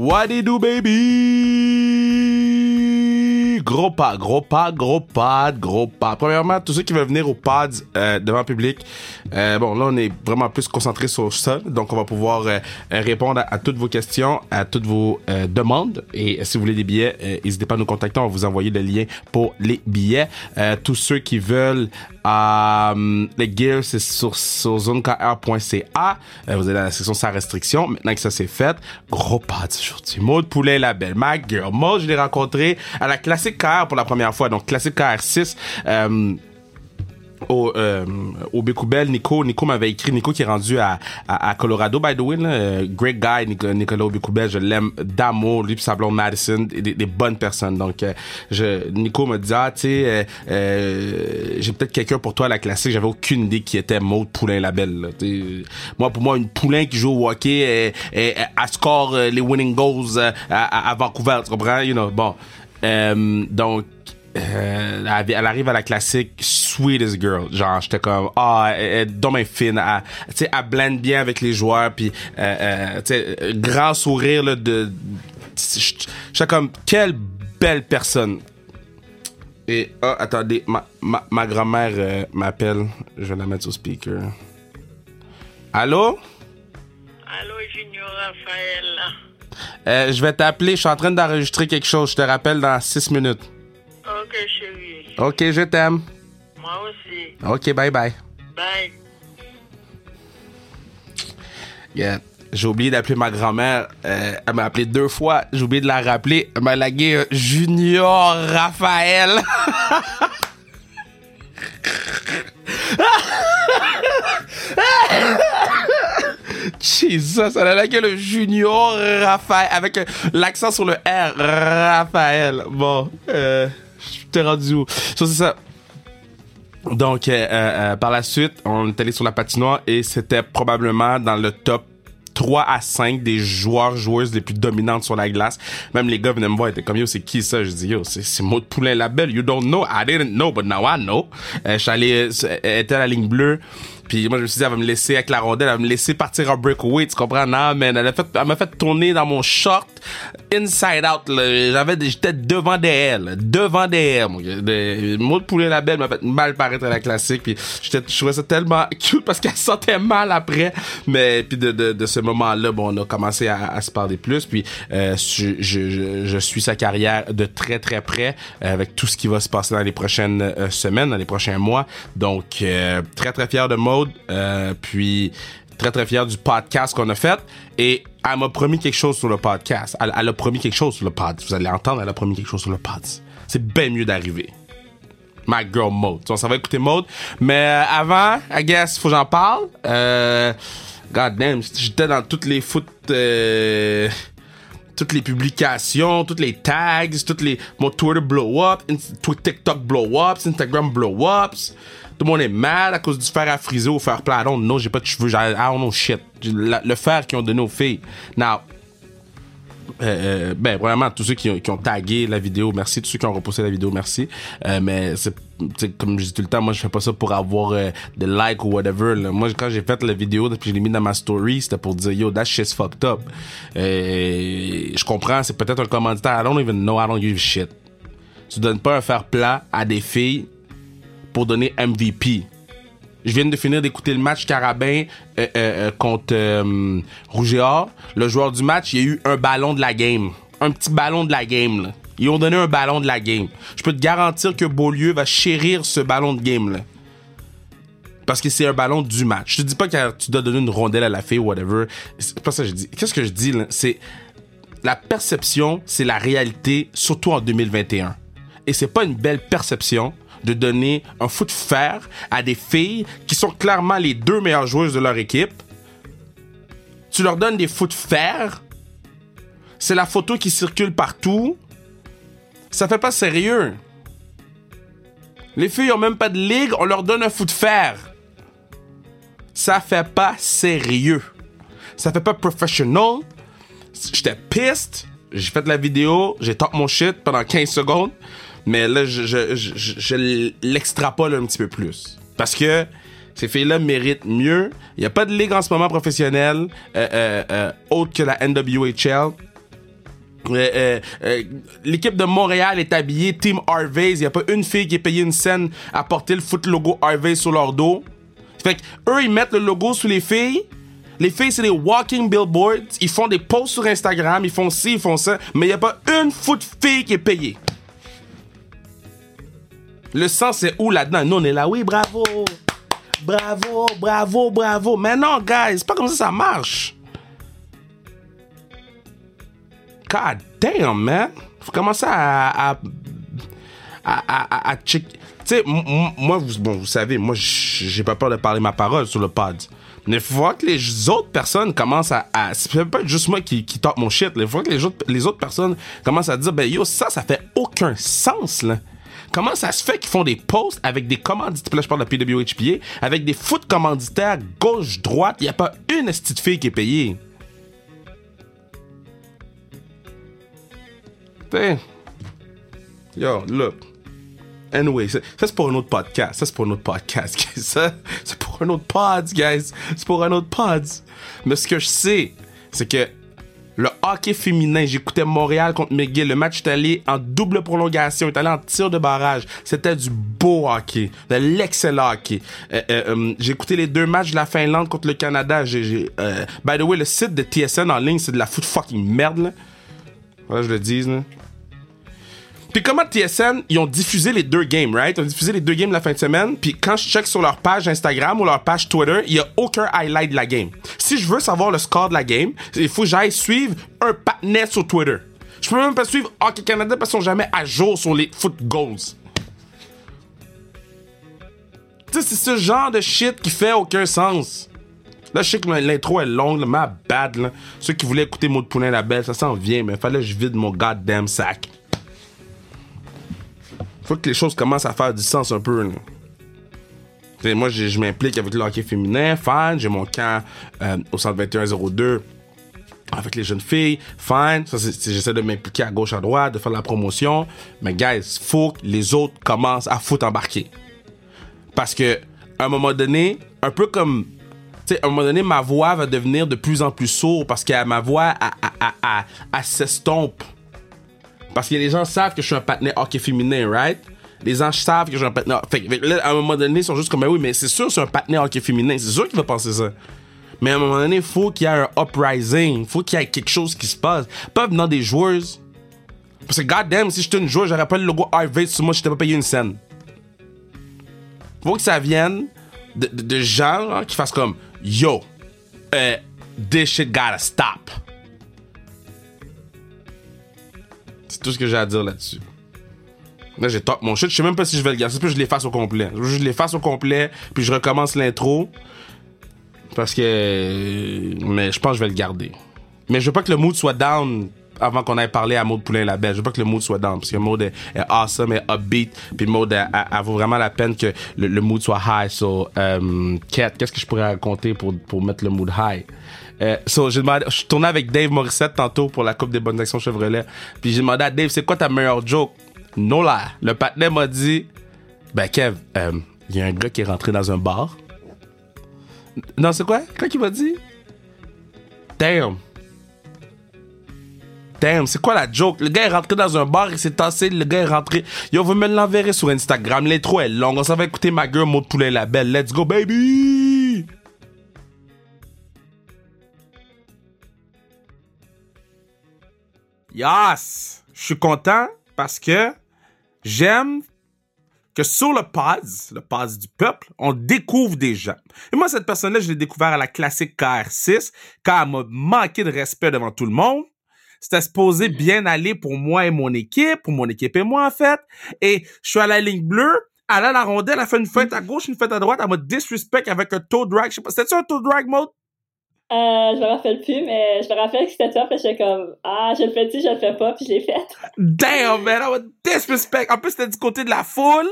What do you do, baby? Gros pas, gros pas, gros pas, gros pas. Premièrement, tous ceux qui veulent venir au PADS euh, devant public, euh, bon, là, on est vraiment plus concentré sur ça. Donc, on va pouvoir euh, répondre à, toutes vos questions, à toutes vos euh, demandes. Et euh, si vous voulez des billets, euh, n'hésitez pas à nous contacter. On va vous envoyer le lien pour les billets. Tous ceux qui veulent euh, les gears, c'est sur, sur zonekr.ca. Euh, vous allez dans la section sans restriction. Maintenant que ça c'est fait, gros pas aujourd'hui. Maud Poulet, la belle, ma girl. Maud, je l'ai rencontré à la Classique KR pour la première fois. Donc, Classique KR 6. Euh, au, euh, au Bécoubel, Nico, Nico m'avait écrit, Nico qui est rendu à, à, à Colorado, by the way, là, euh, great guy, Nico, Nicolas au Bécoubel, je l'aime d'amour, lui pis Madison, des, des bonnes personnes. Donc, euh, je, Nico m'a dit, ah, tu sais, euh, euh, j'ai peut-être quelqu'un pour toi à la classique, j'avais aucune idée qui était Maud Poulain Labelle. Là, moi, pour moi, une Poulain qui joue au hockey, elle, elle, elle score les winning goals à, à Vancouver, tu comprends? You know, bon. Euh, donc, euh, elle, elle arrive à la classique sweetest girl. Genre j'étais comme ah elle, elle donc bien fine. Elle, tu sais elle blende bien avec les joueurs puis euh, tu sais grand sourire là, de j'étais comme quelle belle personne. Et ah attendez ma ma, ma grand-mère m'appelle. Je vais la mettre au speaker. Allô? Allô, Junior Raphaël. Euh, je vais t'appeler je suis en train d'enregistrer quelque chose je te rappelle dans 6 minutes Ok, chérie. ok je t'aime Moi aussi. ok bye bye Bye. Yeah. J'ai oublié d'appeler ma grand-mère. Euh, elle m'a appelé deux fois. J'ai oublié de la rappeler. Elle m'a lagué euh, Junior Raphaël. Jesus, elle a lagué le Junior Raphaël avec l'accent sur le R. Raphaël. Bon, euh, je t'ai rendu où? Ça, c'est ça. Donc, euh, euh, par la suite, on est allé sur la patinoire et c'était probablement dans le top 3 à 5 des joueurs, joueuses les plus dominantes sur la glace. Même les gars venaient me voir, étaient comme, yo, c'est qui ça? Je dis, yo, c'est, Maud Poulain Labelle. You don't know. I didn't know, but now I know. Euh, je suis euh, était à la ligne bleue. Puis moi, je me suis dit, elle va me laisser avec la rondelle, elle va me laisser partir en breakaway, tu comprends? Non, man, elle a fait, elle m'a fait tourner dans mon short, inside out, là. J'avais, des- j'étais devant derrière, devant derrière, mon gars. De- Poulet la belle m'a fait mal paraître à la classique, puis j'étais, je trouvais ça tellement cute parce qu'elle sentait mal après. Mais, puis de, de, de ce moment-là, bon, on a commencé à, à se parler plus, puis euh, je, je, je, je suis sa carrière de très, très près, euh, avec tout ce qui va se passer dans les prochaines euh, semaines, dans les prochains mois. Donc, euh, très, très fier de Maud, euh, puis très très fier du podcast qu'on a fait et elle m'a promis quelque chose sur le podcast. Elle, a promis quelque chose sur le pod. Vous allez entendre, elle a promis quelque chose sur le pod. C'est bien mieux d'arriver. My girl Mode. S'en va écouter Mode. Mais euh, avant, I guess, faut que j'en parle. Euh, God damn, j'étais dans toutes les foot... toutes les publications, toutes les tags, toutes les mon Twitter blow up, Inst- Tw- TikTok blow ups, Instagram blow ups. Tout le monde est mad à cause du fer à friser ou fer plat. I don't know, j'ai pas de cheveux, I don't know shit. Le fer qu'ils ont donné aux filles. Now, euh, euh, ben vraiment tous ceux qui ont, tagué la vidéo merci tous ceux qui ont repoussé la vidéo merci euh, mais c'est comme je dis tout le temps moi je fais pas ça pour avoir euh, des likes ou whatever moi quand j'ai fait la vidéo puis je l'ai mis dans ma story c'était pour dire yo that shit's fucked up euh, je comprends c'est peut-être un commanditaire I don't even know I don't give a shit tu donnes pas un fer plat à des filles pour donner MVP je viens de finir d'écouter le match Carabin euh, euh, euh, contre euh. Le joueur du match, il y a eu un ballon de la game. Un petit ballon de la game. Ils ont donné un ballon de la game. Je peux te garantir que Beaulieu va chérir ce ballon de game. Parce que c'est un ballon du match. Je te dis pas que tu dois donner une rondelle à la fille ou whatever. C'est pas ça que je dis. Qu'est-ce que je dis là? C'est la perception, c'est la réalité, surtout en 2021. Et c'est pas une belle perception de donner un foot de fer à des filles qui sont clairement les deux meilleures joueuses de leur équipe. Tu leur donnes des foot de fer. C'est la photo qui circule partout. Ça fait pas sérieux. Les filles ont même pas de ligue, on leur donne un foot de fer. Ça fait pas sérieux. Ça fait pas professional. J'étais pissed. J'ai fait la vidéo, j'ai top mon shit pendant 15 secondes. Mais là, je, l'extrapole un petit peu plus. Parce que ces filles-là méritent mieux. Il n'y a pas de ligue en ce moment professionnelle euh, euh, euh, autre que la NWHL. L'équipe de Montréal est habillée Team Harvey's. Il n'y a pas une fille qui est payée une scène à porter le foot logo Harvey sur leur dos. Fait eux, ils mettent le logo sous les filles. Les filles, c'est des walking billboards. Ils font des posts sur Instagram. Ils font ci, ils font ça. Mais il n'y a pas une foot fille qui est payée. Le sens, c'est où là-dedans? Nous, on est là. Oui, bravo. Bravo, bravo, bravo. Mais non, guys, c'est pas comme ça ça marche. God damn, man. Faut commencer à. à. à. à, à check. Tu sais, moi, vous, bon, vous savez, moi, j'ai pas peur de parler ma parole sur le pod. Mais il faut voir que les autres personnes commencent à. à c'est pas juste moi qui, qui tape mon shit. Il faut que les autres, les autres personnes commencent à dire, ben yo, ça, ça fait aucun sens, là. Comment ça se fait qu'ils font des posts avec des commanditaires, là je parle de PWHPA, avec des foot commanditaires gauche-droite, il n'y a pas une petite fille qui est payée. T'sais. Yo, look. Anyway, ça, c'est pour un autre podcast. Ça, c'est pour un autre podcast. Ça, c'est pour un autre pod, guys. C'est pour un autre pod. Mais ce que je sais, c'est que le hockey féminin, j'écoutais Montréal contre McGill. Le match est allé en double prolongation, est allé en tir de barrage. C'était du beau hockey, de l'excellent hockey. Euh, euh, euh, j'ai écouté les deux matchs de la Finlande contre le Canada. Euh, by the way, le site de TSN en ligne, c'est de la foot fucking merde, là. Voilà, je le dis, là. Puis comment TSN, ils ont diffusé les deux games, right? Ils ont diffusé les deux games la fin de semaine. Puis quand je check sur leur page Instagram ou leur page Twitter, il y a aucun highlight de la game. Si je veux savoir le score de la game, il faut que j'aille suivre un patinet sur Twitter. Je peux même pas suivre Hockey Canada parce qu'ils sont jamais à jour sur les foot goals. Tu sais, c'est ce genre de shit qui fait aucun sens. Là, je sais que l'intro est longue, ma bad, là. Ceux qui voulaient écouter Maud Poulain la Belle, ça s'en vient, mais fallait que je vide mon goddamn sac. Faut que les choses commencent à faire du sens un peu, moi, je, m'implique avec le hockey féminin, fine. J'ai mon camp euh, au centre 2102 avec les jeunes filles, fine. J'essaie de m'impliquer à gauche, à droite, de faire la promotion. Mais, guys, faut que les autres commencent à foutre embarquer. Parce que, à un moment donné, un peu comme. Tu sais, à un moment donné, ma voix va devenir de plus en plus sourde parce que ma voix, elle s'estompe. Parce que les gens savent que je suis un patinet hockey féminin, right? Les gens savent que je suis un patinet. Fait, que- là, à un moment donné, ils sont juste comme, Ben oui, mais c'est sûr, c'est un patinet hockey féminin. C'est sûr qu'il va penser ça. Mais à un moment donné, il faut qu'il y ait un uprising. Faut qu'il y ait quelque chose qui se passe. Pas venant des joueuses. Parce que, goddamn, si j'étais une joueuse, j'aurais pas le logo Harvey sur moi, je t'ai pas payé une scène. Faut que ça vienne de, de- gens qui fassent comme, yo, euh, this shit gotta stop. C'est tout ce que j'ai à dire là-dessus. Là, j'ai top mon shit. Je sais même pas si je vais le garder. C'est plus je l'efface au complet. Je l'efface au complet, puis je recommence l'intro. Parce que. Mais je pense que je vais le garder. Mais je veux pas que le mood soit down avant qu'on aille parler à Maud Poulain la belle. Je veux pas que le mood soit down. Parce que Maud est, est awesome, est upbeat. Puis Maud, elle, elle- vaut vraiment la peine que le, mood soit high. So, euh, Kat, qu'est-ce que je pourrais raconter pour, pour mettre le mood high? Euh, so, j'ai demandé, je tournais avec Dave Morissette tantôt pour la Coupe des Bonnes Actions Chevrolet. Puis j'ai demandé à Dave, c'est quoi ta meilleure joke? No lie. Le patinet m'a dit, ben Kev, euh, il y a un gars qui est rentré dans un bar. Non, c'est quoi? Quoi qu'il m'a dit? Damn. C'est quoi la joke? Le gars est rentré dans un bar, il s'est tassé, le gars est rentré. Yo, vous me l'enverrez sur Instagram. L'intro est longue. On s'en va écouter ma gueule, mot de poulet la belle. Let's go, baby! Yes! Je suis content parce que j'aime que sur le PADS, le PADS du peuple, on découvre des gens. Et moi, cette personne-là, je l'ai découvert à la classique KR6, quand elle m'a manqué de respect devant tout le monde. C'était supposé bien aller pour moi et mon équipe, pour mon équipe et moi, en fait. Et je suis à la ligne bleue, elle a la rondelle, elle a fait une fête à gauche, une fête à droite, elle m'a disrespect avec un toe drag. C'était-tu un toe drag mode? Euh, je me rappelle plus, mais je me rappelle que c'était toi, puis j'étais comme, ah, je le fais-tu, je le fais pas, puis je l'ai fait. Damn, man, I was disrespect. En plus, c'était du côté de la foule.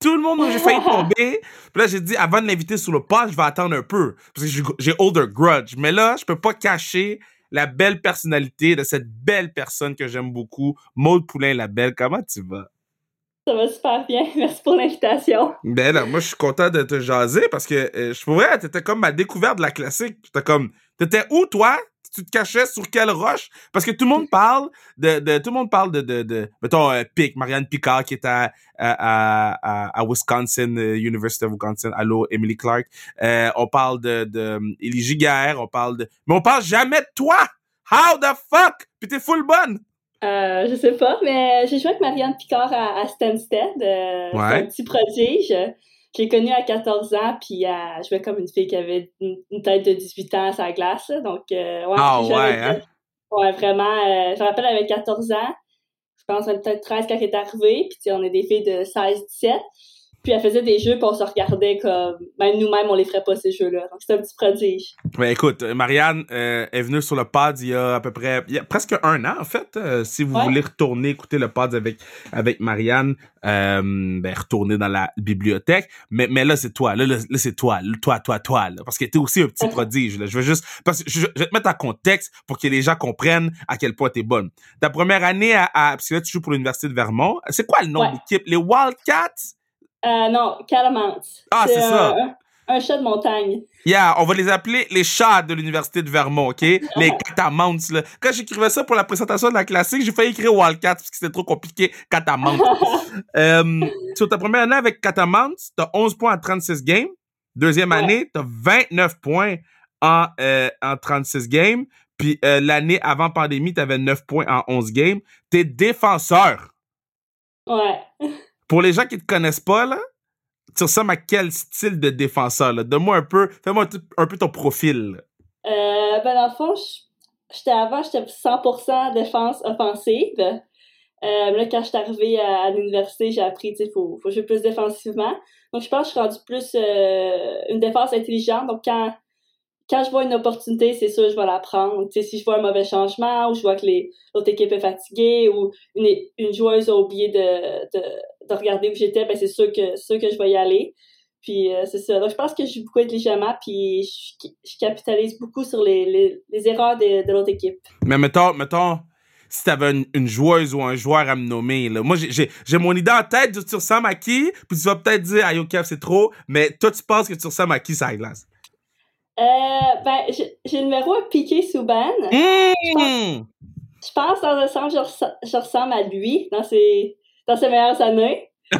Tout le monde, j'ai failli tomber. Puis là, j'ai dit, avant de l'inviter sur le pas, je vais attendre un peu. Parce que j'ai- j'ai older grudge. Mais là, je peux pas cacher la belle personnalité de cette belle personne que j'aime beaucoup, Maude Poulain, la belle. Comment tu vas? Ça va super bien. Merci pour l'invitation. Ben là, moi, je suis content de te jaser parce que euh, je pourrais, t'étais comme ma découverte de la classique. J'étais comme, t'étais où, toi? Tu te cachais sur quelle roche? Parce que tout le monde parle de, de tout le monde parle de, de, de mettons, euh, Pic, Marianne Picard qui est à, à, à, à Wisconsin, euh, University of Wisconsin. Allô, Emily Clark. Euh, on parle de, de um, Élie Giguère, on parle de, mais on parle jamais de toi! How the fuck? Puis t'es full bonne! Euh, je sais pas, mais j'ai joué avec Marianne Picard à, à Stansted. Euh, Ouais. C'est un petit prodige. J'ai connu à 14 ans, puis elle jouait comme une fille qui avait une, une tête de 18 ans à sa glace. là. Donc, euh, ouais, Ah ouais, hein? Ouais, vraiment. euh, je me rappelle, elle avait 14 ans. Je pense qu'elle avait peut-être 13 quand elle est arrivée. Puis, on est des filles de 16-17. Puis, elle faisait des jeux, puis on se regardait comme... Même nous-mêmes, on les ferait pas, ces jeux-là. Donc, c'était un petit prodige. Écoute, Marianne euh, est venue sur le pod il y a à peu près, il y a presque un an en fait. Euh, si vous Ouais. voulez retourner écouter le pod avec avec Marianne, euh, ben retournez dans la bibliothèque. Mais mais là c'est toi, là, là, là, c'est toi, toi, toi, toi, là, parce que t'es aussi un petit prodige. Là. Je veux juste, parce que je, je vais te mettre en contexte pour que les gens comprennent à quel point t'es bonne. Ta première année à, à parce que là tu joues pour l'université de Vermont. C'est quoi le nom Ouais. de l'équipe? Les Wildcats? Euh, non, Calamance. Ah, c'est ça. Un, un chat de montagne. Yeah, on va les appeler les chats de l'université de Vermont, OK? Les catamounts, là. Quand j'écrivais ça pour la présentation de la classique, j'ai failli écrire Wildcats parce que c'était trop compliqué. Catamounts. euh, sur ta première année avec Catamounts, t'as 11 points en 36 games. Deuxième Ouais. année, t'as 29 points en, euh, en 36 games. Puis euh, l'année avant pandémie, t'avais 9 points en 11 games. T'es défenseur. Ouais. Pour les gens qui te connaissent pas, là, tu ressembles à quel style de défenseur? Donne-moi un peu, fais-moi un, peu ton profil. Euh, ben, dans le fond, j'étais avant, j'étais 100% défense offensive. Euh, là, quand je suis arrivée à, l'université, j'ai appris, sais, faut, faut jouer plus défensivement. Donc, je pense que je suis rendue plus euh, une défense intelligente. Donc, quand, quand je vois une opportunité, c'est sûr, je vais la prendre. Si je vois un mauvais changement ou je vois que l'autre équipe est fatiguée ou une, une joueuse a oublié de, de, de regarder où j'étais, ben, c'est sûr que, sûr que je vais y aller. Puis, euh, c'est ça. Donc, je pense que je joue beaucoup intelligemment, puis je, je capitalise beaucoup sur les, les, erreurs de, de l'autre équipe. Mais mettons, mettons, si t'avais une, une joueuse ou un joueur à me nommer, là. Moi, j'ai- mon idée en tête tu ressembles à qui, puis tu vas peut-être dire, ah, c'est trop, mais toi, tu penses que tu ressembles à qui, ça glace? Euh, ben, j'ai le numéro à Piqué Souban. Mmh! Je pense, dans un sens, je, je ressemble à lui dans ses, dans ses meilleures années.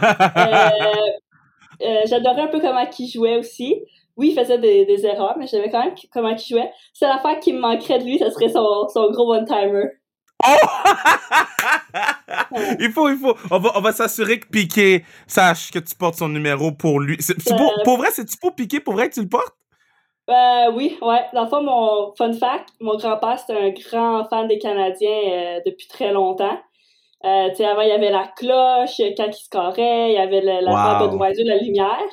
Euh, euh, J'adorais un peu comment il jouait aussi. Oui, il faisait des, des erreurs, mais j'aimais quand même comment il jouait. C'est l'affaire qui me manquerait de lui, ce serait son, son gros one-timer. il faut, il faut. On va, on va s'assurer que Piqué sache que tu portes son numéro pour lui. C'est c'est pour, pour vrai, c'est-tu pour Piqué? Pour vrai que tu le portes? Euh, oui, ouais. Dans le fond, mon fun fact, mon grand-père, c'était un grand fan des Canadiens euh, depuis très longtemps. Euh, tu sais, avant, il y avait la cloche quand il scorait, il y avait le- la Wow. lampe d'oiseau, la lumière.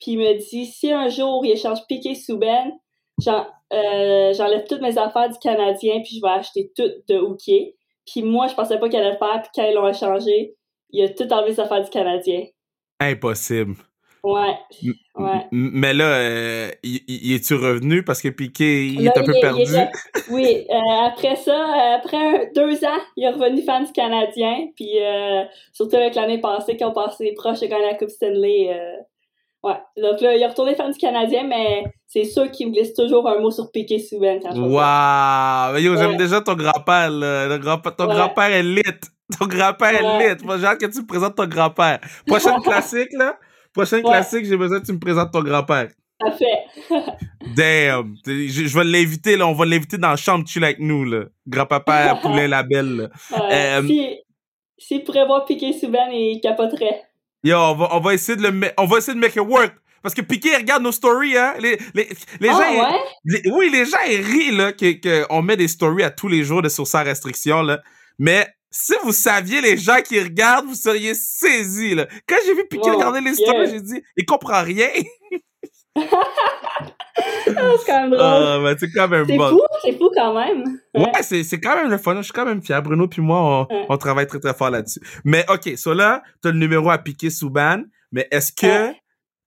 Puis il me dit, si un jour il échange Piqué Souben, euh, j'enlève toutes mes affaires du Canadien, puis je vais acheter toutes de Hookier. Puis moi, je pensais pas qu'il allait le faire, puis quand ils l'ont échangé, il a tout enlevé ses affaires du Canadien. Impossible. Ouais, Mais là, euh, y, es-tu revenu? Parce que Piqué, il Là, est un peu est- perdu? est- oui, euh, après ça, après un- deux ans, il est revenu fan du Canadien. Puis euh, surtout avec l'année passée, quand on passait proche de gagner la Coupe Stanley. euh, ouais. Donc là, il est retourné fan du Canadien, mais c'est sûr qu'il me glisse toujours un mot sur Piqué Souben quand je. Waouh! Yo, j'aime Ouais. déjà ton grand-père, là. Grand ton Ouais. grand-père est lit. Ton grand-père est lit. Moi, j'ai hâte que tu me présentes ton grand-père. Prochaine classique, là. Prochaine Ouais. classique, j'ai besoin que tu me présentes ton grand-père. Parfait. Damn! Je, je vais l'inviter, là. On va l'inviter dans la chambre chill avec nous, là. Grand-papa Poulet Labelle, là. Euh, si- S'il pourrait voir Piqué Souben, il capoterait. Yo, on va, on va essayer de le on va essayer de make it work. Parce que Piqué regarde nos stories, hein. Les, les, les Ah gens, ouais? Les- oui, les gens ils rient là, que, que on met des stories à tous les jours de sur sans restriction. Là. Mais si vous saviez les gens qui regardent, vous seriez saisis. Là. Quand j'ai vu Piqué Wow, regarder les yeah. stories, j'ai dit, il comprend rien. Ah, c'est quand même drôle. Ah, mais c'est quand même bon. fou, c'est fou quand même. Ouais, c'est, c'est quand même le fun. Je suis quand même fier. Bruno puis moi, on, Ouais. on travaille très très fort là-dessus. Mais OK, so là, t'as le numéro à Piqué Souban. Mais est-ce que Ouais.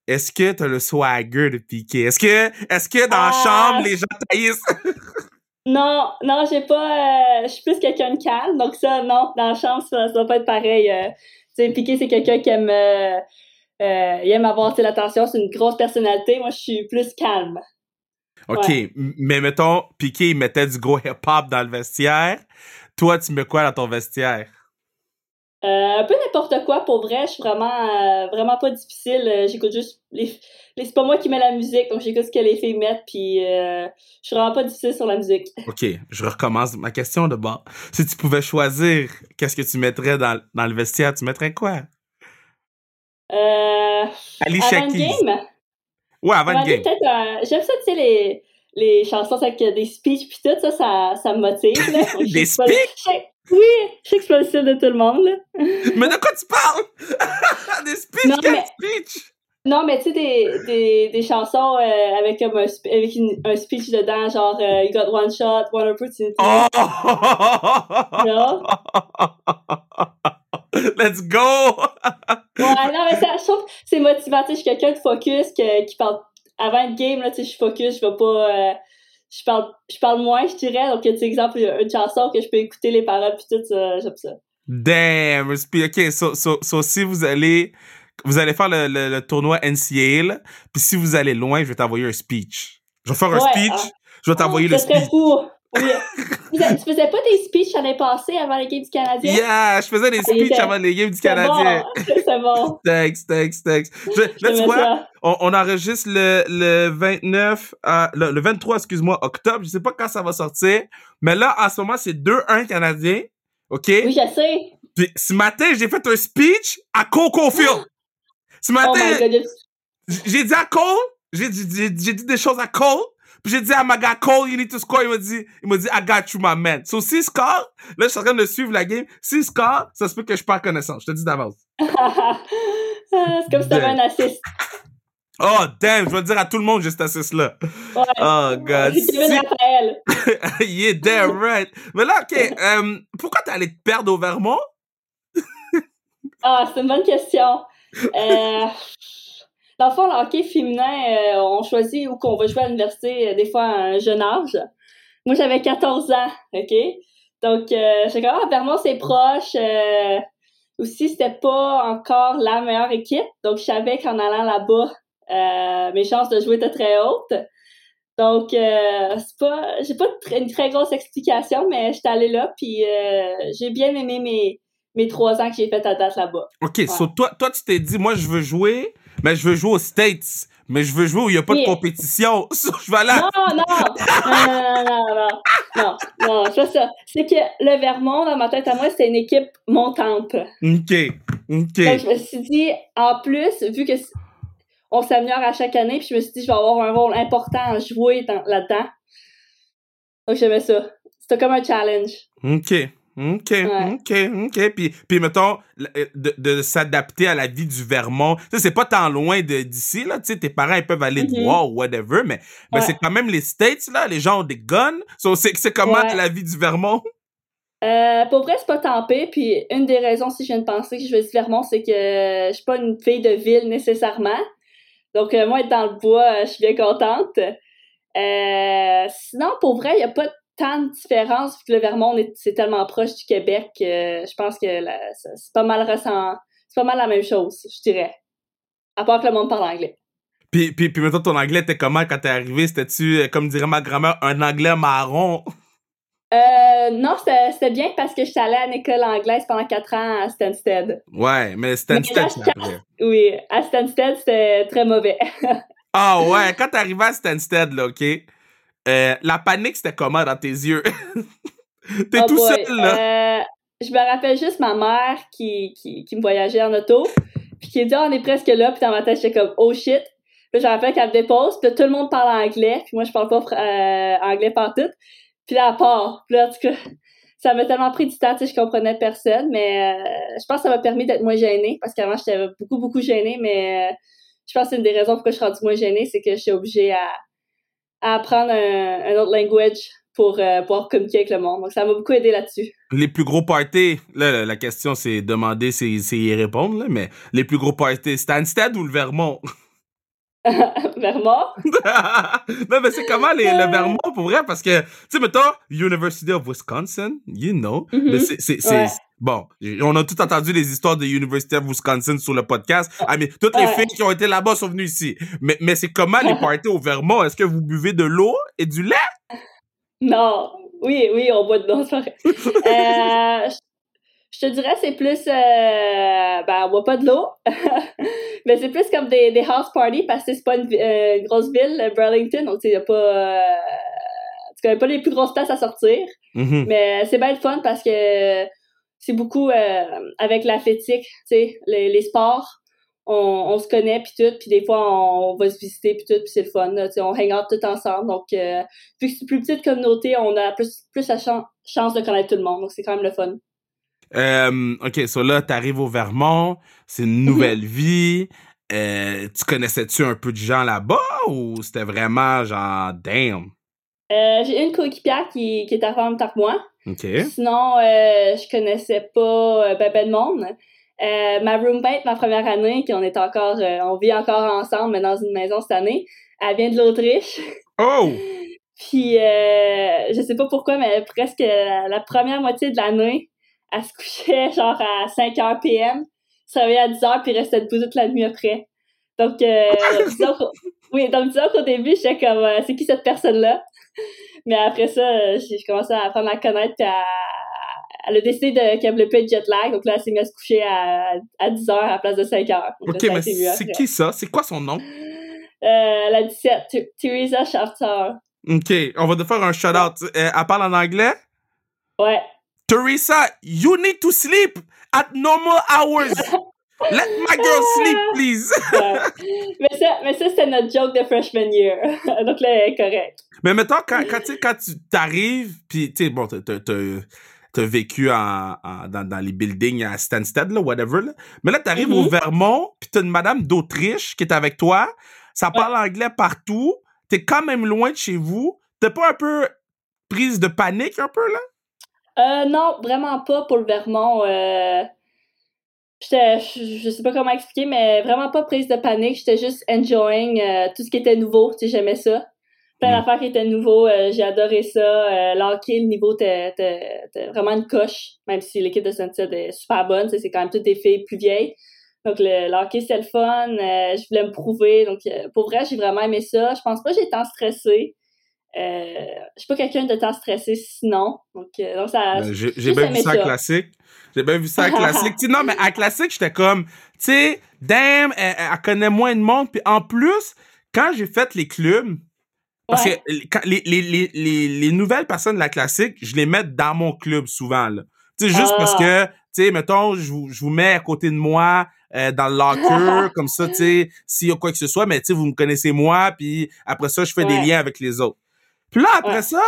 est-ce que t'as le swagger de Piqué? Est-ce que est-ce que dans la Ah. chambre, les gens taillissent? Non, non, j'ai pas. euh, je suis plus quelqu'un de calme, donc ça, non, dans la chambre, ça, ça doit pas être pareil. euh. sais, Piqué, c'est quelqu'un qui aime, euh, euh, il aime avoir tu l'attention, c'est une grosse personnalité. Moi, je suis plus calme. OK, Ouais. mais mettons, Piqué, il mettait du gros hip-hop dans le vestiaire. Toi, tu mets quoi dans ton vestiaire? Euh, un peu n'importe quoi, pour vrai. Je suis vraiment, euh, vraiment pas difficile. Euh, J'écoute juste les, les- c'est pas moi qui mets la musique, donc j'écoute ce que les filles mettent, puis je suis vraiment pas difficile sur la musique. OK, je recommence ma question de bord. Si tu pouvais choisir qu'est-ce que tu mettrais dans, dans le vestiaire, tu mettrais quoi? Euh, Alicia avant le Keys. game, Ouais, avant avant game, j'aime ça, tu sais, les, les chansons avec des speeches puis tout, ça, ça, ça me motive. Là. Des speeches? Oui, je sais que c'est pas le style de tout le monde, là. Mais de quoi tu parles? Des speeches? Non, mais- speech? Non, mais tu sais, des, des, des chansons euh, avec, comme un, avec une- un speech dedans, genre euh, You got one shot, one opportunity. Oh! Non? Let's go! Ouais, non, mais ça, je trouve que c'est motivant. Tu sais, je suis quelqu'un de focus que, qui parle. Avant le game, là, tu sais, je suis focus, je vais pas. euh, je, parle, je parle moins, je dirais. Donc, tu sais, exemple, il y a une chanson que je peux écouter les paroles puis tout, ça, j'aime ça. Damn! OK, so, so, so si vous allez... Vous allez faire le, le, le tournoi NCAA, puis si vous allez loin, je vais t'envoyer un speech. Je vais faire un speech, ah. je vais t'envoyer le Ça serait speech. fou. Oui. tu faisais pas des speeches l'année passée avant les games du Canadien? Yeah! Je faisais des Ah, speeches avant les games du Canadien. C'est bon. Thanks, thanks, thanks. Je- là, tu vois, on, on enregistre le, le 29, euh, le, le 23, excuse-moi, octobre. Je sais pas quand ça va sortir. Mais là, en ce moment, c'est 2-1 Canadien. OK? Oui, je sais. Puis ce matin, j'ai fait un speech à Cole Caulfield. Ce Oh matin, j'ai dit à Cole, j'ai dit, dit des choses à Cole. Puis j'ai dit à ma gars, Cole, you need to score. Il m'a dit, il m'a dit, I got you, my man. So, s'il score, là, je suis en train de suivre la game. S'il score, ça se peut que je perds connaissance. Je te dis d'avance. C'est comme si t'avais un assist. Oh, damn, je vais le dire à tout le monde, juste assist là. Ouais. Oh, God. Si- yeah, damn right. Mais là, OK, euh, pourquoi t'es allé te perdre au Vermont? Ah, c'est une bonne question. Euh, dans le fond, le hockey féminin, euh, on choisit où qu'on va jouer à l'université, euh, des fois à un jeune âge. Moi, j'avais 14 ans, OK? Donc, euh, j'ai comme, ah, Vermont, c'est proche. euh, aussi, c'était pas encore la meilleure équipe. Donc, je savais qu'en allant là-bas, euh, mes chances de jouer étaient très hautes. Donc, euh, c'est pas, j'ai pas une très grosse explication, mais j'étais allée là, puis euh, j'ai bien aimé mes, mes trois ans que j'ai fait à date là-bas. OK, so toi, toi, tu t'es dit, moi, je veux jouer, mais je veux jouer aux States. Mais je veux jouer où il n'y a pas de compétition. Je vais là. Non, non, non, non, non, non, non, non, c'est ça. C'est que le Vermont, dans ma tête à moi, c'était une équipe montante. OK. OK. Donc, je me suis dit, en plus, vu que on s'améliore à chaque année, puis je me suis dit, je vais avoir un rôle important à jouer dans- là-dedans. Donc, j'aimais ça. C'était comme un challenge. OK. OK, OK, OK. Puis, puis mettons, euh, de, de s'adapter à la vie du Vermont. Tu sais, c'est pas tant loin de- d'ici, là. Tu sais, tes parents, ils peuvent aller te Mhm. voir ou whatever, mais, mais Ouais. c'est quand même les States, là. Les gens ont des guns. So, c'est, comment Ouais. la vie du Vermont? Euh, pour vrai, c'est pas tant pire. Puis une des raisons, si je viens de penser que je choisis Vermont, c'est que je suis pas une fille de ville nécessairement. Donc, euh, moi, être dans le bois, euh, je suis bien contente. Sinon, pour vrai, il n'y a pas tant de différence vu que le Vermont, on est- c'est tellement proche du Québec que je pense que c'est pas mal ressent, c'est pas mal la même chose, je dirais. À part que le monde parle anglais. Puis, puis, puis mettons, ton anglais était comment quand t'es arrivé? C'était-tu, euh, comme dirait ma grand-mère, un anglais marron? Euh, non, c'était bien parce que j'étais allée à une école anglaise pendant quatre ans à Stansted. Ouais, mais après. Oui, à Stansted, c'était très mauvais. Ah ouais, quand t'es arrivé à Stansted, là, OK? Euh, la panique, c'était comment dans tes yeux? T'es Oh tout boy. seul, là. Euh, je me rappelle juste ma mère qui, qui, qui me voyageait en auto, puis qui dit Ah, on est presque là, puis dans ma tête, j'étais comme oh shit. Puis je me rappelle qu'elle me dépose, puis là, tout le monde parle anglais, puis moi je parle pas euh, anglais partout. Puis là, elle part. Puis là, en tout cas, ça m'a tellement pris du temps, tu sais, je comprenais personne, mais euh, je pense que ça m'a permis d'être moins gênée, parce qu'avant, j'étais beaucoup, beaucoup gênée, mais euh, je pense que c'est une des raisons pourquoi je suis rendue moins gênée, c'est que j'étais obligée à, à apprendre un, autre language pour euh, pouvoir communiquer avec le monde. Donc, ça m'a beaucoup aidé là-dessus. Les plus gros parties, là, la, question, c'est demander, c'est y répondre, mais les plus gros parties, Stansted ou le Vermont? Vermont? non, mais c'est comment les, le Vermont pour vrai? Parce que, tu sais, mettons, University of Wisconsin, you know. Mhm. Mais c'est, Ouais. bon, on a tout entendu les histoires de University of Wisconsin sur le podcast. Ah, mais toutes les Ouais. filles qui ont été là-bas sont venues ici. Mais, mais c'est comment les parties au Vermont? Est-ce que vous buvez de l'eau et du lait? Non. Oui, oui, on boit de l'eau. Euh, je- je te dirais, c'est plus. Euh, ben, on boit pas de l'eau. Mais c'est plus comme des, des house parties parce que c'est pas une, euh, une grosse ville, Burlington. Donc, il y a pas. Euh, tu connais pas les plus grosses places à sortir. Mhm. Mais c'est bien le fun parce que c'est beaucoup avec l'athlétique, tu sais, les, les sports. On, on se connaît puis tout, puis des fois on, va se visiter puis tout, puis c'est le fun, là, on hang out tout ensemble. Donc, vu que c'est une plus petite communauté, on a plus, plus la chan- chance de connaître tout le monde. Donc, c'est quand même le fun. Euh, ok, so là, t'arrives au Vermont, c'est une nouvelle vie. Euh, tu connaissais-tu un peu de gens là-bas ou c'était vraiment genre damn? Euh, j'ai une coéquipière qui, qui est arrivée en même temps que moi. Sinon, euh, je connaissais pas ben, ben de monde. Ma roommate, ma première année, qu'on est encore, on vit encore ensemble, mais dans une maison cette année, elle vient de l'Autriche. Oh! Puis, je sais pas pourquoi, mais presque la première moitié de l'année, elle se couchait genre à 5 h PM, se réveillait à 10 h puis restait debout toute la nuit après. Donc, euh, disons qu'au- oui, donc disons qu'au début, j'étais comme, euh, c'est qui cette personne-là? Mais après ça, euh, j'ai commencé à apprendre à connaître, puis à- elle a décidé de- qu'elle voulait plus être jet lag, donc là, elle s'est mise à se coucher à, à 10 h à la place de 5 h. Ok, mais c'est qui ça? C'est quoi son nom? Euh, la 17, Th- Theresa Schafter. Ok, on va te faire un shout-out. Elle parle en anglais? Ouais. Teresa, you need to sleep at normal hours. Let my girl sleep, please. Ouais. mais ça, mais ça c'était notre joke de freshman year. Donc là, elle est correcte. Mais mettons, quand, quand, tu sais, quand tu t'arrives, puis tu sais, bon, t'as, vécu en, en- dans, dans les buildings à Stansted, là, whatever, là. Mais là, t'arrives au Mhm. Vermont, puis t'as une madame d'Autriche qui est avec toi. Ça parle anglais partout. T'es quand même loin de chez vous. T'es pas un peu prise de panique, un peu, là? Euh, non, vraiment pas pour le Vermont. Euh, j'étais, je sais pas comment expliquer, mais vraiment pas prise de panique. J'étais juste enjoying euh, tout ce qui était nouveau. Tu sais, j'aimais ça. Plein Mm. d'affaires qui étaient nouveaux. euh, j'ai adoré ça. Euh, L'hockey, le niveau était, vraiment une coche. Même si l'équipe de Sunset est super bonne. C'est quand même toutes des filles plus vieilles. Donc, le, le hockey, c'était le fun. euh, je voulais me prouver. Donc, euh, pour vrai, j'ai vraiment aimé ça. Je pense pas que j'ai tant stressé. Euh, je suis pas quelqu'un de tant stressé sinon. Donc, euh, donc ça, Ben, J'ai bien vu ça à classique. J'ai bien vu ça à classique. Tu sais, non, mais à classique, j'étais comme, tu sais, damn, elle, elle connaît moins de monde. Puis en plus, quand j'ai fait les clubs, parce Ouais. que les- quand les, les, les, les, les nouvelles personnes de la classique, je les mets dans mon club souvent, là. Tu sais, juste Ah. parce que, tu sais, mettons, je vous, je vous mets à côté de moi, euh, dans le locker, comme ça, tu sais, s'il y a quoi que ce soit, mais tu sais, vous me connaissez moi, puis après ça, je fais des liens avec les autres. Puis là, après Ouais. ça,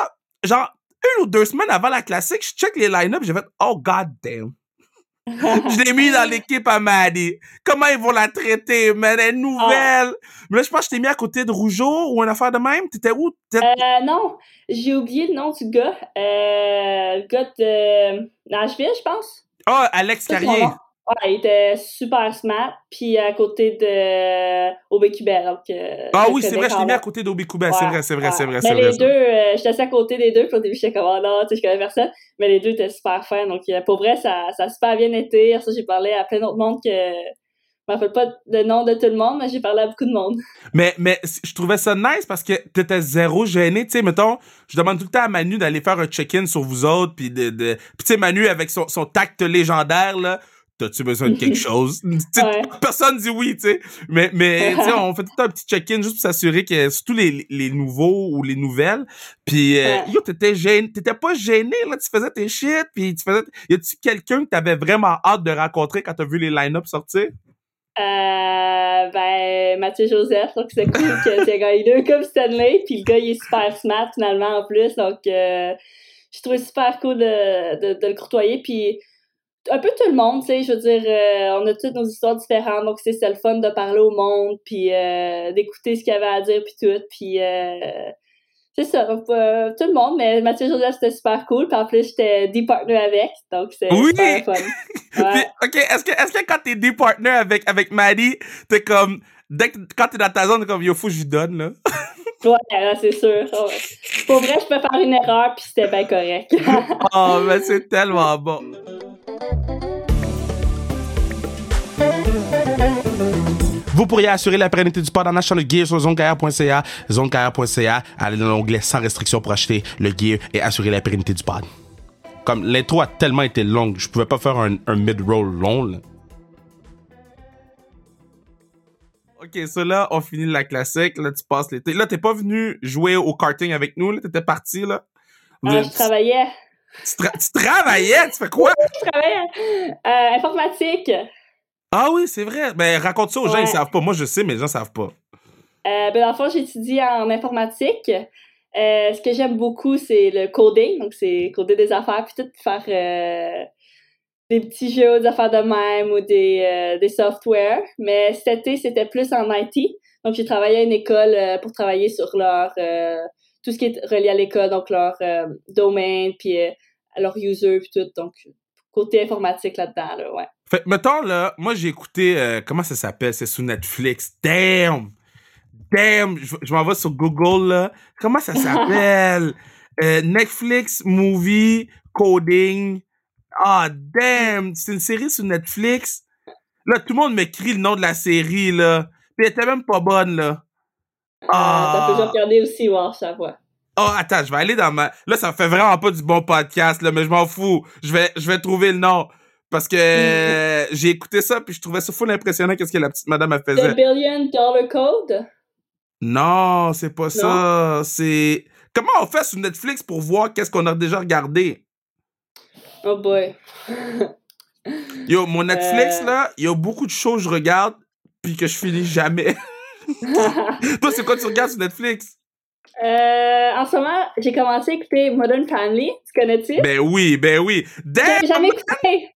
genre, une ou deux semaines avant la classique, je check les line-up, j'ai fait, oh god damn. je l'ai mis dans l'équipe à Maddie. Comment ils vont la traiter, man? Elle est nouvelle. Mais là, je pense que je t'ai mis à côté de Rougeau ou une affaire de même. T'étais où? Euh, non, j'ai oublié le nom du gars. Euh, le gars de Nashville, je pense. Ah, Alex Carrier. Ouais, il était super smart. Puis à côté de Aubé-Cubert. Donc, euh, Ah oui, c'est vrai, je t'ai mis à côté d'Obi Koubet. C'est Ouais, vrai, c'est vrai, ouais. c'est vrai, Mais les vrai. deux, euh, j'étais assis à côté des deux. Puis au début, j'étais comme, oh non, tu sais, je connais personne. Mais les deux étaient super fins. Donc, euh, pour vrai, ça, ça a super bien été. Ça, j'ai parlé à plein d'autres monde que. Je me rappelle pas le nom de tout le monde, mais j'ai parlé à beaucoup de monde. Mais, mais je trouvais ça nice parce que t'étais zéro gêné. Tu sais, mettons, je demande tout le temps à Manu d'aller faire un check-in sur vous autres. Puis, de, de... puis tu sais, Manu, avec son, son tact légendaire, là, t'as-tu besoin de quelque chose? Ouais. Personne dit oui, tu sais. Mais, mais tu sais, on fait tout un petit check-in juste pour s'assurer que, surtout les, les nouveaux ou les nouvelles. Puis, euh, Ouais. yo, t'étais gêné. T'étais pas gêné, là. Tu faisais tes shit. Puis, tu faisais. Y a-tu quelqu'un que t'avais vraiment hâte de rencontrer quand t'as vu les line-up sortir? Euh, ben, Mathieu Joseph, donc c'est cool que aies gagné deux Coupes Stanley, puis le gars, il est super smart finalement en plus, donc euh, je trouvais super cool de, de, de le courtoyer, puis un peu tout le monde, tu sais, je veux dire, euh, on a toutes nos histoires différentes, donc c'est le fun de parler au monde, puis euh, d'écouter ce qu'il y avait à dire, puis tout, puis euh, c'est ça, donc, euh, tout le monde, mais Mathieu Joseph, c'était super cool, puis en plus, j'étais D-partner avec, donc c'est Oui! super fun. Ouais. OK, est-ce que, est-ce que quand t'es des partners avec, avec Maddie, t'es comme, dès que, quand t'es dans ta zone, comme, yo, faut que je lui donne, là? Ouais, c'est sûr. Pour vrai, je peux faire une erreur, puis c'était bien correct. Oh, mais c'est tellement bon. Vous pourriez assurer la pérennité du pod en achetant le gear sur zonecarrière.ca. Zonecarrière.ca, allez dans l'onglet sans restriction pour acheter le gear et assurer la pérennité du pod. Comme l'intro a tellement été longue, je pouvais pas faire un, un mid-roll long. Là. Ok, ça là, on finit la classique. Là, tu passes l'été. Là, t'es pas venu jouer au karting avec nous. Là, t'étais parti là. Ah, je travaillais. Tu, tra- tu travaillais, tu fais quoi? Je travaillais. Euh, informatique. Ah oui, c'est vrai. Ben, raconte ça aux gens, ils savent pas. Moi, je sais, mais les gens savent pas. Euh, ben, dans le fond, j'étudie en informatique. Euh, ce que j'aime beaucoup, c'est le coding. Donc, c'est coder des affaires, puis tout faire euh, des petits jeux, des affaires de même ou des, des softwares. Mais cet été, c'était plus en IT. Donc, j'ai travaillé à une école pour travailler sur leur tout ce qui est relié à l'école, donc leur domaine, puis leur user, puis tout. Donc, côté informatique là-dedans, là, ouais. Fait, mettons, là, moi, j'ai écouté, euh, comment ça s'appelle? C'est sous Netflix. Damn! Damn! Je, je m'en vais sur Google, là. Comment ça s'appelle? Euh, Netflix Movie Coding. Ah, damn! C'est une série sur Netflix. Là, tout le monde m'écrit le nom de la série, là. Puis elle était même pas bonne, là. Ah. Ah. T'as pu regarder aussi, voir ça voix. Oh, attends, je vais aller dans ma... Là, ça fait vraiment pas du bon podcast, là, mais je m'en fous. Je vais, je vais trouver le nom. Parce que j'ai écouté ça, puis je trouvais ça full impressionnant qu'est-ce que la petite madame elle faisait. The Billion Dollar Code? Non, c'est pas ça. C'est... Comment on fait sur Netflix pour voir qu'est-ce qu'on a déjà regardé? Oh boy. Yo, mon Netflix, Euh. là, il y a beaucoup de choses que je regarde, puis que je finis jamais. Toi, c'est quoi tu regardes sur Netflix? Euh, en ce moment, j'ai commencé à écouter Modern Family. Tu connais-tu? Ben oui, ben oui. Damn! J'avais jamais écouté.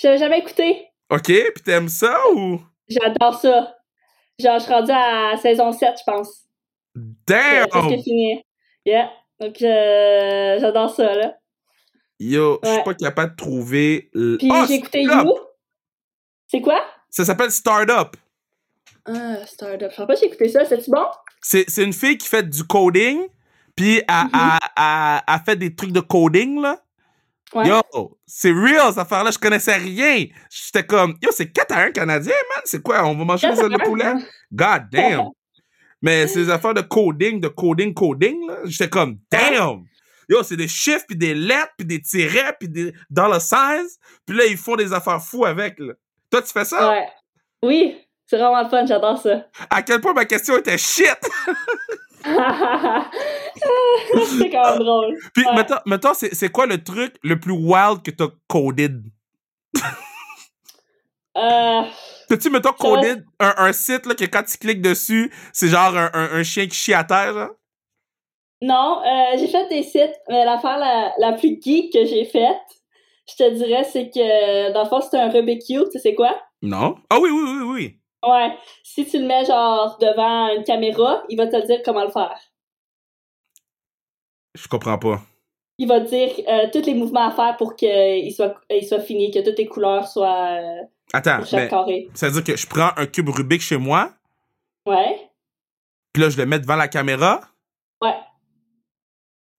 J'avais jamais écouté. OK, puis t'aimes ça ou? J'adore ça. Genre, je suis rendue à saison 7, je pense. Damn! C'est fini. Yeah. Donc, euh, j'adore ça, là. Yo, je suis Ouais. pas capable de trouver... l- Puis Ah, j'ai écouté! You. C'est quoi? Ça s'appelle Startup. Ah, Startup. Je sais pas si j'ai écouté ça. C'est-tu bon? C'est, c'est une fille qui fait du coding, puis elle, Mhm. elle- elle- elle fait des trucs de coding, là. Ouais. Yo, c'est real, cette affaire-là. Je connaissais rien. J'étais comme, yo, c'est 4 à 1 canadien, man. C'est quoi? On va manger des ailes de poulet? God damn. Mais c'est des affaires de coding, de coding, coding, là. J'étais comme, damn. Yo, c'est des chiffres, puis des lettres, puis des tirets, puis des dollar signs. Puis là, ils font des affaires fous avec, là. Toi, tu fais ça? Ouais. Oui, c'est vraiment le fun. J'adore ça. À quel point ma question était shit? c'est quand même drôle. Puis, Ouais. mettons, mettons, c'est, c'est quoi le truc le plus wild que t'as coded? Euh, T'as-tu, mettons, coded un, un site, là, que quand tu cliques dessus, c'est genre un, un, un chien qui chie à terre, genre? non, euh, j'ai fait des sites, mais l'affaire la, la plus geek que j'ai faite, je te dirais, c'est que dans le fond, c'est un Rubik's Cube. Tu sais c'est quoi? Non? Ah oui, oui, oui, oui. Ouais. Si tu le mets genre devant une caméra, il va te dire comment le faire. Je comprends pas. Il va te dire euh, tous les mouvements à faire pour qu'il soit, il soit fini, que toutes les couleurs soient euh, Attends, mais carré. ça veut dire que je prends un cube Rubik chez moi, Ouais. puis là, je le mets devant la caméra, Ouais.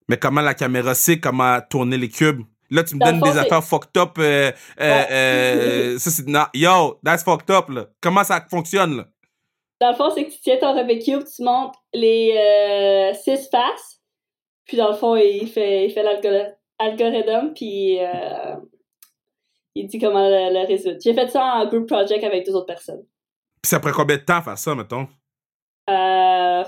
mais comment la caméra sait comment tourner les cubes? Là, tu me donnes fond, des affaires fucked up. Euh, euh, euh, ça, c'est... Non, yo, that's fucked up, là. Comment ça fonctionne, là? Dans le fond, c'est que tu tiens ton Rubik's Cube, tu montes les six faces, puis dans le fond, il fait, il fait l'algorithme, algorithme, puis il dit comment le, le résoudre. J'ai fait ça en group project avec deux autres personnes. Puis ça prend combien de temps faire ça, mettons? Euh,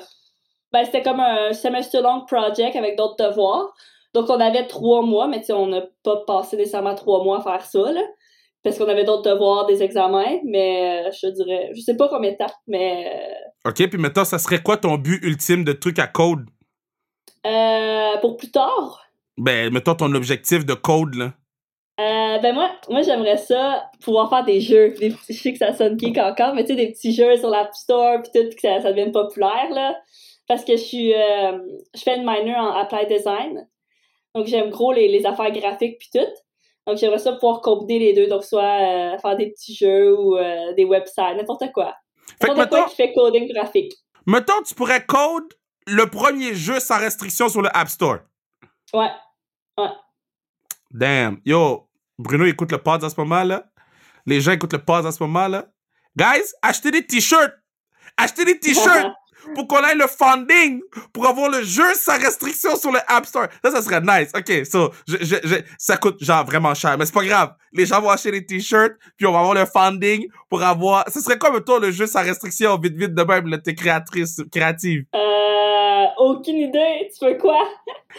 ben, c'était comme un semester long project avec d'autres devoirs. Donc, on avait trois mois, mais tu sais, on n'a pas passé nécessairement trois mois à faire ça, là. Parce qu'on avait d'autres devoirs, des examens, mais euh, je dirais, je sais pas combien de temps, mais OK, puis mettons, ça serait quoi ton but ultime de truc à code? euh, pour plus tard, Ben, mettons ton objectif de code, là. Euh, ben moi, moi j'aimerais ça pouvoir faire des jeux. Des je sais que ça sonne geek encore, mais tu sais, des petits jeux sur l'App Store puis tout, que ça, ça devienne populaire, là. Parce que je suis euh, je fais une minor en Applied Design. Donc j'aime gros les, les affaires graphiques puis tout. Donc j'aimerais ça pouvoir combiner les deux, donc soit euh, faire des petits jeux ou euh, des websites, n'importe quoi. Fait que N'importe quoi qui fait coding graphique. mettons, tu pourrais code le premier jeu sans restriction sur le App Store. Ouais. Damn. Yo, Bruno écoute le pod en ce moment, là. Les gens écoutent le pod en ce moment, là. Guys, achetez des t-shirts. Achetez des t-shirts pour qu'on ait le funding pour avoir le jeu sans restriction sur le App Store. Ça, ça serait nice. OK, so, je, je, je- ça coûte genre vraiment cher, mais c'est pas grave. Les gens vont acheter des t-shirts, puis on va avoir le funding pour avoir... Ce serait comme toi, le jeu sans restriction, vite, vite, de même, t'es créatrice, créative. Euh, aucune idée. Tu veux quoi?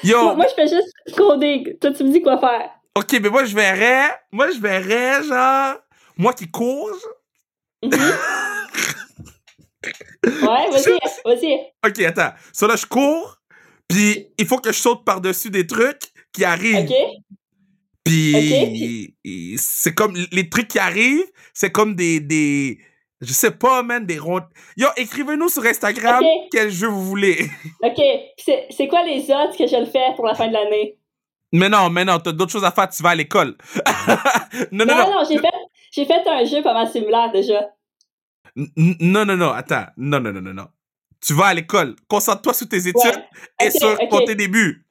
Yo, Moi, moi, je fais juste coding. Toi, tu me dis quoi faire. OK, mais moi, je verrais... Moi, je verrais, genre... Moi qui cours, Mhm. ouais, vas-y, vas-y. OK, attends. Ça, là, je cours, puis il faut que je saute par-dessus des trucs qui arrivent. OK? Puis c'est comme... Les trucs qui arrivent, c'est comme des... des je sais pas, man, des ronds... Yo, écrivez-nous sur Instagram OK. quel jeu vous voulez. OK. C'est c'est quoi les odds que je le fais pour la fin de l'année? mais non, mais non, t'as d'autres choses à faire, tu vas à l'école. non, non, Non, non. non, j'ai fait, j'ai fait un jeu pas mal similaire déjà. Non, non, non, attends. Non, non, non, non, non. Tu vas à l'école. Concentre-toi sur tes études Ouais. et sur ok. tes débuts.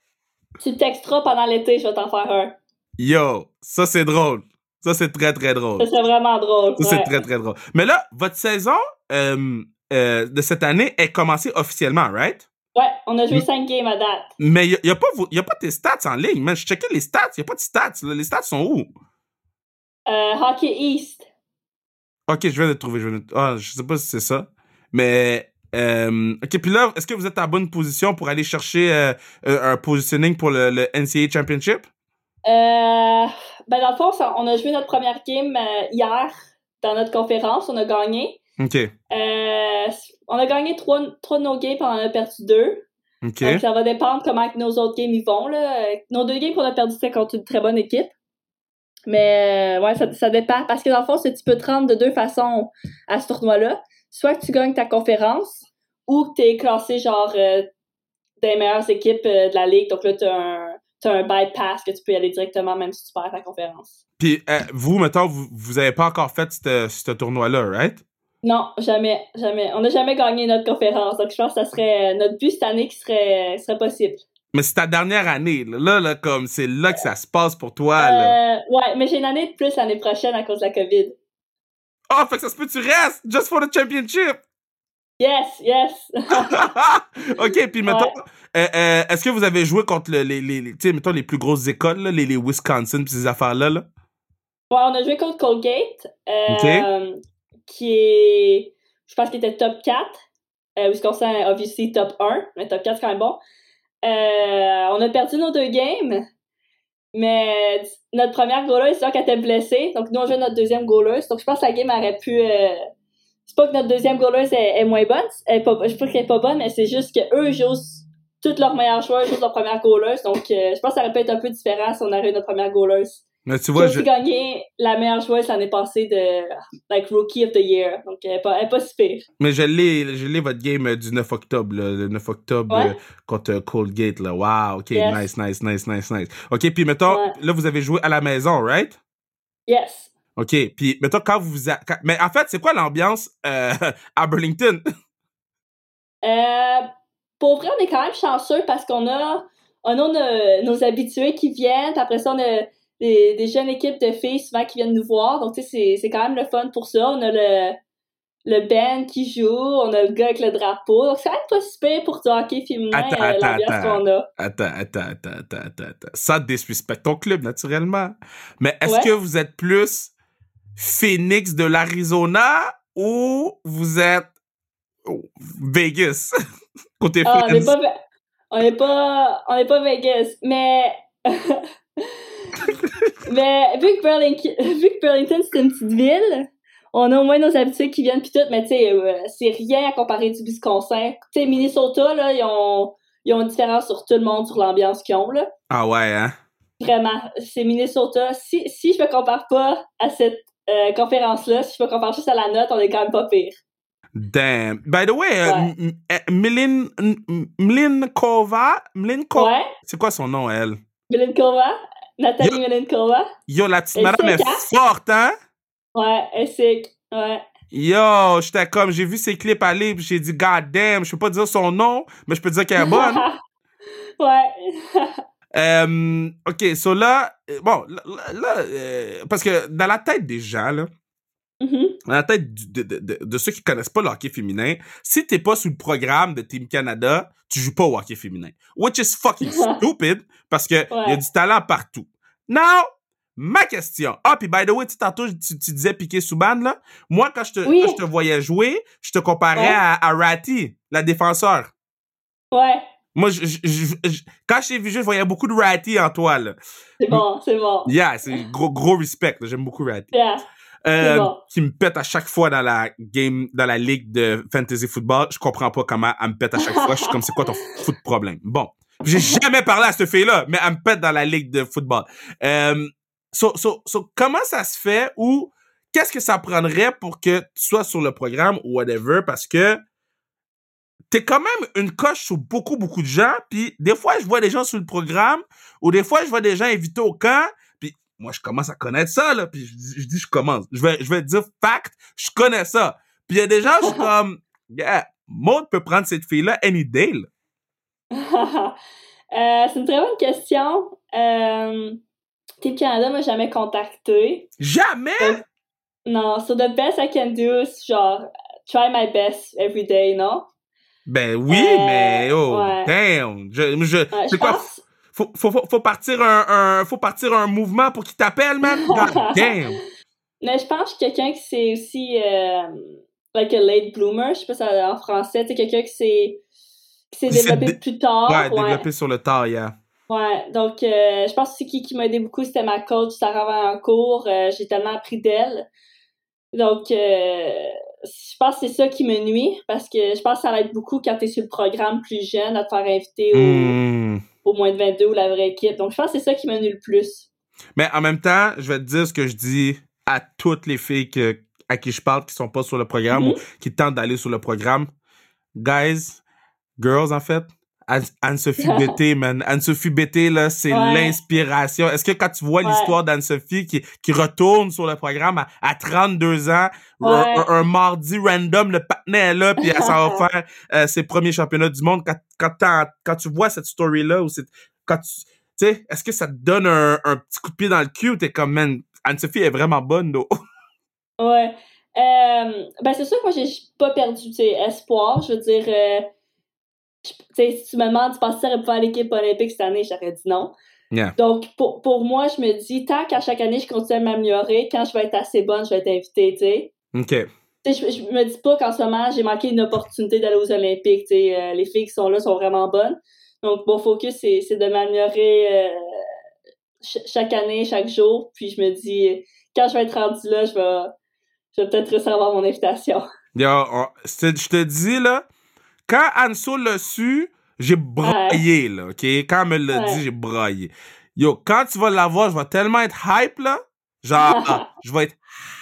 Tu texteras pendant l'été, je vais t'en faire un. Yo, ça c'est drôle. Ça c'est très très drôle. Ça serait vraiment drôle. Ça c'est très très drôle. Mais là, votre saison euh, euh, de cette année est commencée officiellement, right? Ouais, on a joué Mm. 5 games à date. Mais il n'y a, a pas tes stats en ligne, man. Je checkais les stats, il n'y a pas de stats. Les stats sont où? Euh, Hockey East. Ok, je viens de trouver. Je, de... ah, je sais pas si c'est ça. Mais. euh, ok, puis là, est-ce que vous êtes en bonne position pour aller chercher euh, euh, un positioning pour le, le NCAA Championship? Euh, ben dans le fond, on a joué notre première game hier dans notre conférence. On a gagné. Ok, on a gagné trois, trois de nos games, puis on en a perdu deux. ok. Donc, ça va dépendre comment nos autres games y vont. Là. Nos deux games qu'on a perdu, c'était contre une très bonne équipe. Mais euh, ouais, ça, ça dépend. Parce que dans le fond, tu peux te rendre de deux façons à ce tournoi-là. Soit que tu gagnes ta conférence ou que tu es classé genre euh, des meilleures équipes euh, de la ligue. Donc là, tu as un, un bypass que tu peux y aller directement même si tu perds ta conférence. Puis euh, vous, mettons, vous, vous avez pas encore fait ce tournoi-là, right? Non, jamais, jamais. On n'a jamais gagné notre conférence. Donc je pense que ça serait notre but cette année qui serait, serait possible. Mais c'est ta dernière année. Là, là, là, comme c'est là que ça se passe pour toi. Là. Euh, ouais, mais j'ai une année de plus l'année prochaine à cause de la COVID. Oh, fait que ça se peut tu restes just for the championship. Yes, yes. ok, puis mettons, euh, euh, est-ce que vous avez joué contre le- les, les, les, mettons, plus grosses écoles, là, les, les Wisconsin, ces affaires-là? Là? Ouais, on a joué contre Colgate, qui est, je pense qu'il était top 4. Euh, Wisconsin, obviously, top 1, mais top 4, c'est quand même bon. Euh, on a perdu nos deux games, mais notre première goaleuse, c'est sûr qu'elle était blessée, donc nous, on joue notre deuxième goaleuse. Donc, je pense que la game aurait pu... euh, c'est pas que notre deuxième goaleuse est, est moins bonne, elle est pas, je pas qu'elle est pas bonne, mais c'est juste qu'eux jouent toutes leurs meilleurs joueurs, jouent leur première goaleuse, donc euh, je pense que ça aurait pu être un peu différent si on avait notre première goaleuse. Mais tu J'ai vois, aussi je... gagné la meilleure joueuse l'année passée de like Rookie of the Year. Donc elle est pas, pas si pire. mais je l'ai, je l'ai votre game euh, du 9 octobre, là, le 9 octobre Ouais. euh, contre euh, Colgate, là. Wow, ok, Yes. nice, nice, nice, nice, nice. Ok, puis mettons, Ouais. là, vous avez joué à la maison, right? Yes. Ok, puis mettons, quand vous... a- quand- Mais en fait, c'est quoi l'ambiance euh, à Burlington? Euh, pour vrai, on est quand même chanceux parce qu'on a, on a nos, nos habitués qui viennent. Après ça, on a des, des jeunes équipes de filles souvent qui viennent nous voir. Donc, tu sais, c'est- quand même le fun pour ça. On a le, le band qui joue, on a le gars avec le drapeau. Donc, c'est quand même pas si pire pour du hockey féminin, Attends, euh, l'ambiance qu'on a. Attends, attends, attends, attends, attends, attends. Ça disrespecte ton club, naturellement. Mais est-ce Ouais. que vous êtes plus Phoenix de l'Arizona ou vous êtes oh, Vegas? Côté Ah, on n'est pas, on pas, on n'est pas Vegas, mais, mais vu que Burlington, vu que Burlington c'est une petite ville, on a au moins nos habitudes qui viennent puis tout, mais tu sais, euh, c'est rien à comparer du Wisconsin. Tu sais, Minnesota là, ils ont, ils ont une différence sur tout le monde sur l'ambiance qu'ils ont là. Ah ouais, hein? Vraiment, c'est Minnesota. Si, si je me compare pas à cette euh, conférence là, si je me compare juste à la note, on est quand même pas pire. Damn. By the way, euh, Ouais. M- Mlin, Mlinkova, Mlinkova, Ouais, c'est quoi son nom, elle? Milinkova, Nathalie Milinkova. Yo, la petite Elle madame est forte, hein? Ouais, elle sick. Ouais. Yo, j'étais comme, j'ai vu ses clips aller, puis j'ai dit, God damn, je peux pas dire son nom, mais je peux dire qu'elle est bonne. ouais. Euh, ok, so là, euh, bon, là, euh, parce que dans la tête des gens, là, Mhm. dans la tête du- de, de, de, de ceux qui connaissent pas le hockey féminin, si t'es pas sous le programme de Team Canada, tu joues pas au hockey féminin. Which is fucking stupid, parce que y a du talent partout. Now, ma question. Ah, puis by the way, tantôt, tu, tu disais Piqué Souban, là. Moi, quand je te, Oui. je te voyais jouer, je te comparais Ouais. à, à Ratty, la défenseur. Ouais. Moi, je, je- je- je- quand je t'ai vu jouer, je voyais beaucoup de Ratty en toi, là. C'est bon, c'est bon. Yeah, c'est gros, gros respect. là. J'aime beaucoup Ratty. Yeah. Euh, bon. Qui me pète à chaque fois dans la game, dans la ligue de fantasy football. Je comprends pas comment elle me pète à chaque fois. Je suis comme, c'est quoi ton foot problème? Bon. J'ai jamais parlé à cette fille-là, mais elle me pète dans la ligue de football. Euh, so, so, so, comment ça se fait ou qu'est-ce que ça prendrait pour que tu sois sur le programme ou whatever? Parce que t'es quand même une coche sur beaucoup, beaucoup de gens. Puis des fois, je vois des gens sur le programme ou des fois, je vois des gens invités au camp. Moi, je commence à connaître ça, là. Puis je, dis- je dis, je commence. Je vais, je vais dire fact, je connais ça. Puis il y a des gens, je suis comme, yeah, Maud peut prendre cette fille-là any day, là. Euh, c'est une très bonne question. Euh, Team Canada m'a jamais contacté. Jamais! Non, so the best I can do is genre try my best every day, non? Ben oui, Euh, mais oh, ouais. damn. Je, je, Ouais, c'est je pense. Faut, faut, faut, faut partir un, un, faut partir un mouvement pour qu'il t'appelle, man? God damn. Mais je pense que quelqu'un qui c'est aussi euh, like a late bloomer, je sais pas si ça en français, c'est quelqu'un qui s'est qui développé dé- plus tard. ouais, ouais. développé sur le tard, yeah. Ouais, donc euh, je pense aussi qui, qui m'a aidé beaucoup, c'était ma coach Sarah Valancourt. Euh, j'ai tellement appris d'elle. Donc, euh, je pense que c'est ça qui me nuit, parce que je pense que ça va être beaucoup quand tu es sur le programme plus jeune, à te faire inviter au, Hmm. Au moins de 22 ou la vraie équipe. Donc, je pense que c'est ça qui me nuit le plus. Mais en même temps, je vais te dire ce que je dis à toutes les filles que, à qui je parle qui sont pas sur le programme Mhm. ou qui tentent d'aller sur le programme. Guys, girls, en fait, Anne- Anne-Sophie Bété, man. Anne-Sophie Bété, là, c'est Ouais. l'inspiration. Est-ce que quand tu vois Ouais. l'histoire d'Anne-Sophie qui, qui retourne sur le programme à, à 32 ans, un, Ouais. un- un mardi random, le patinet est là, puis elle s'en va faire euh, ses premiers championnats du monde, quand, quand, tu vois cette story-là, ou cette, quand tu, sais, est-ce que ça te donne un, un petit coup de pied dans le cul ou t'es comme, man, Anne-Sophie est vraiment bonne, though? Ouais. Euh, ben, c'est sûr que moi, j'ai pas perdu tu sais, espoir. Je veux dire, euh, si tu me demandes, tu penses-tu pour faire l'équipe olympique cette année, j'aurais dit non. Yeah. Donc, pour, pour moi, je me dis, tant qu'à chaque année, je continue à m'améliorer, quand je vais être assez bonne, je vais être invitée, tu sais. OK. Tu sais, je, je me dis pas qu'en ce moment, j'ai manqué une opportunité d'aller aux Olympiques, tu sais. euh, les filles qui sont là sont vraiment bonnes. Donc, mon focus, c'est c'est de m'améliorer euh, ch- chaque année, chaque jour. Puis, je me dis, quand je vais être rendue là, je vais, je vais peut-être à avoir mon invitation. Yo, on- je te dis, là, quand Anso l'a su, j'ai braillé, là, OK? Quand elle me l'a dit, j'ai braillé. Yo, quand tu vas l'avoir, je vais tellement être hype, là. Genre, ah, je vais être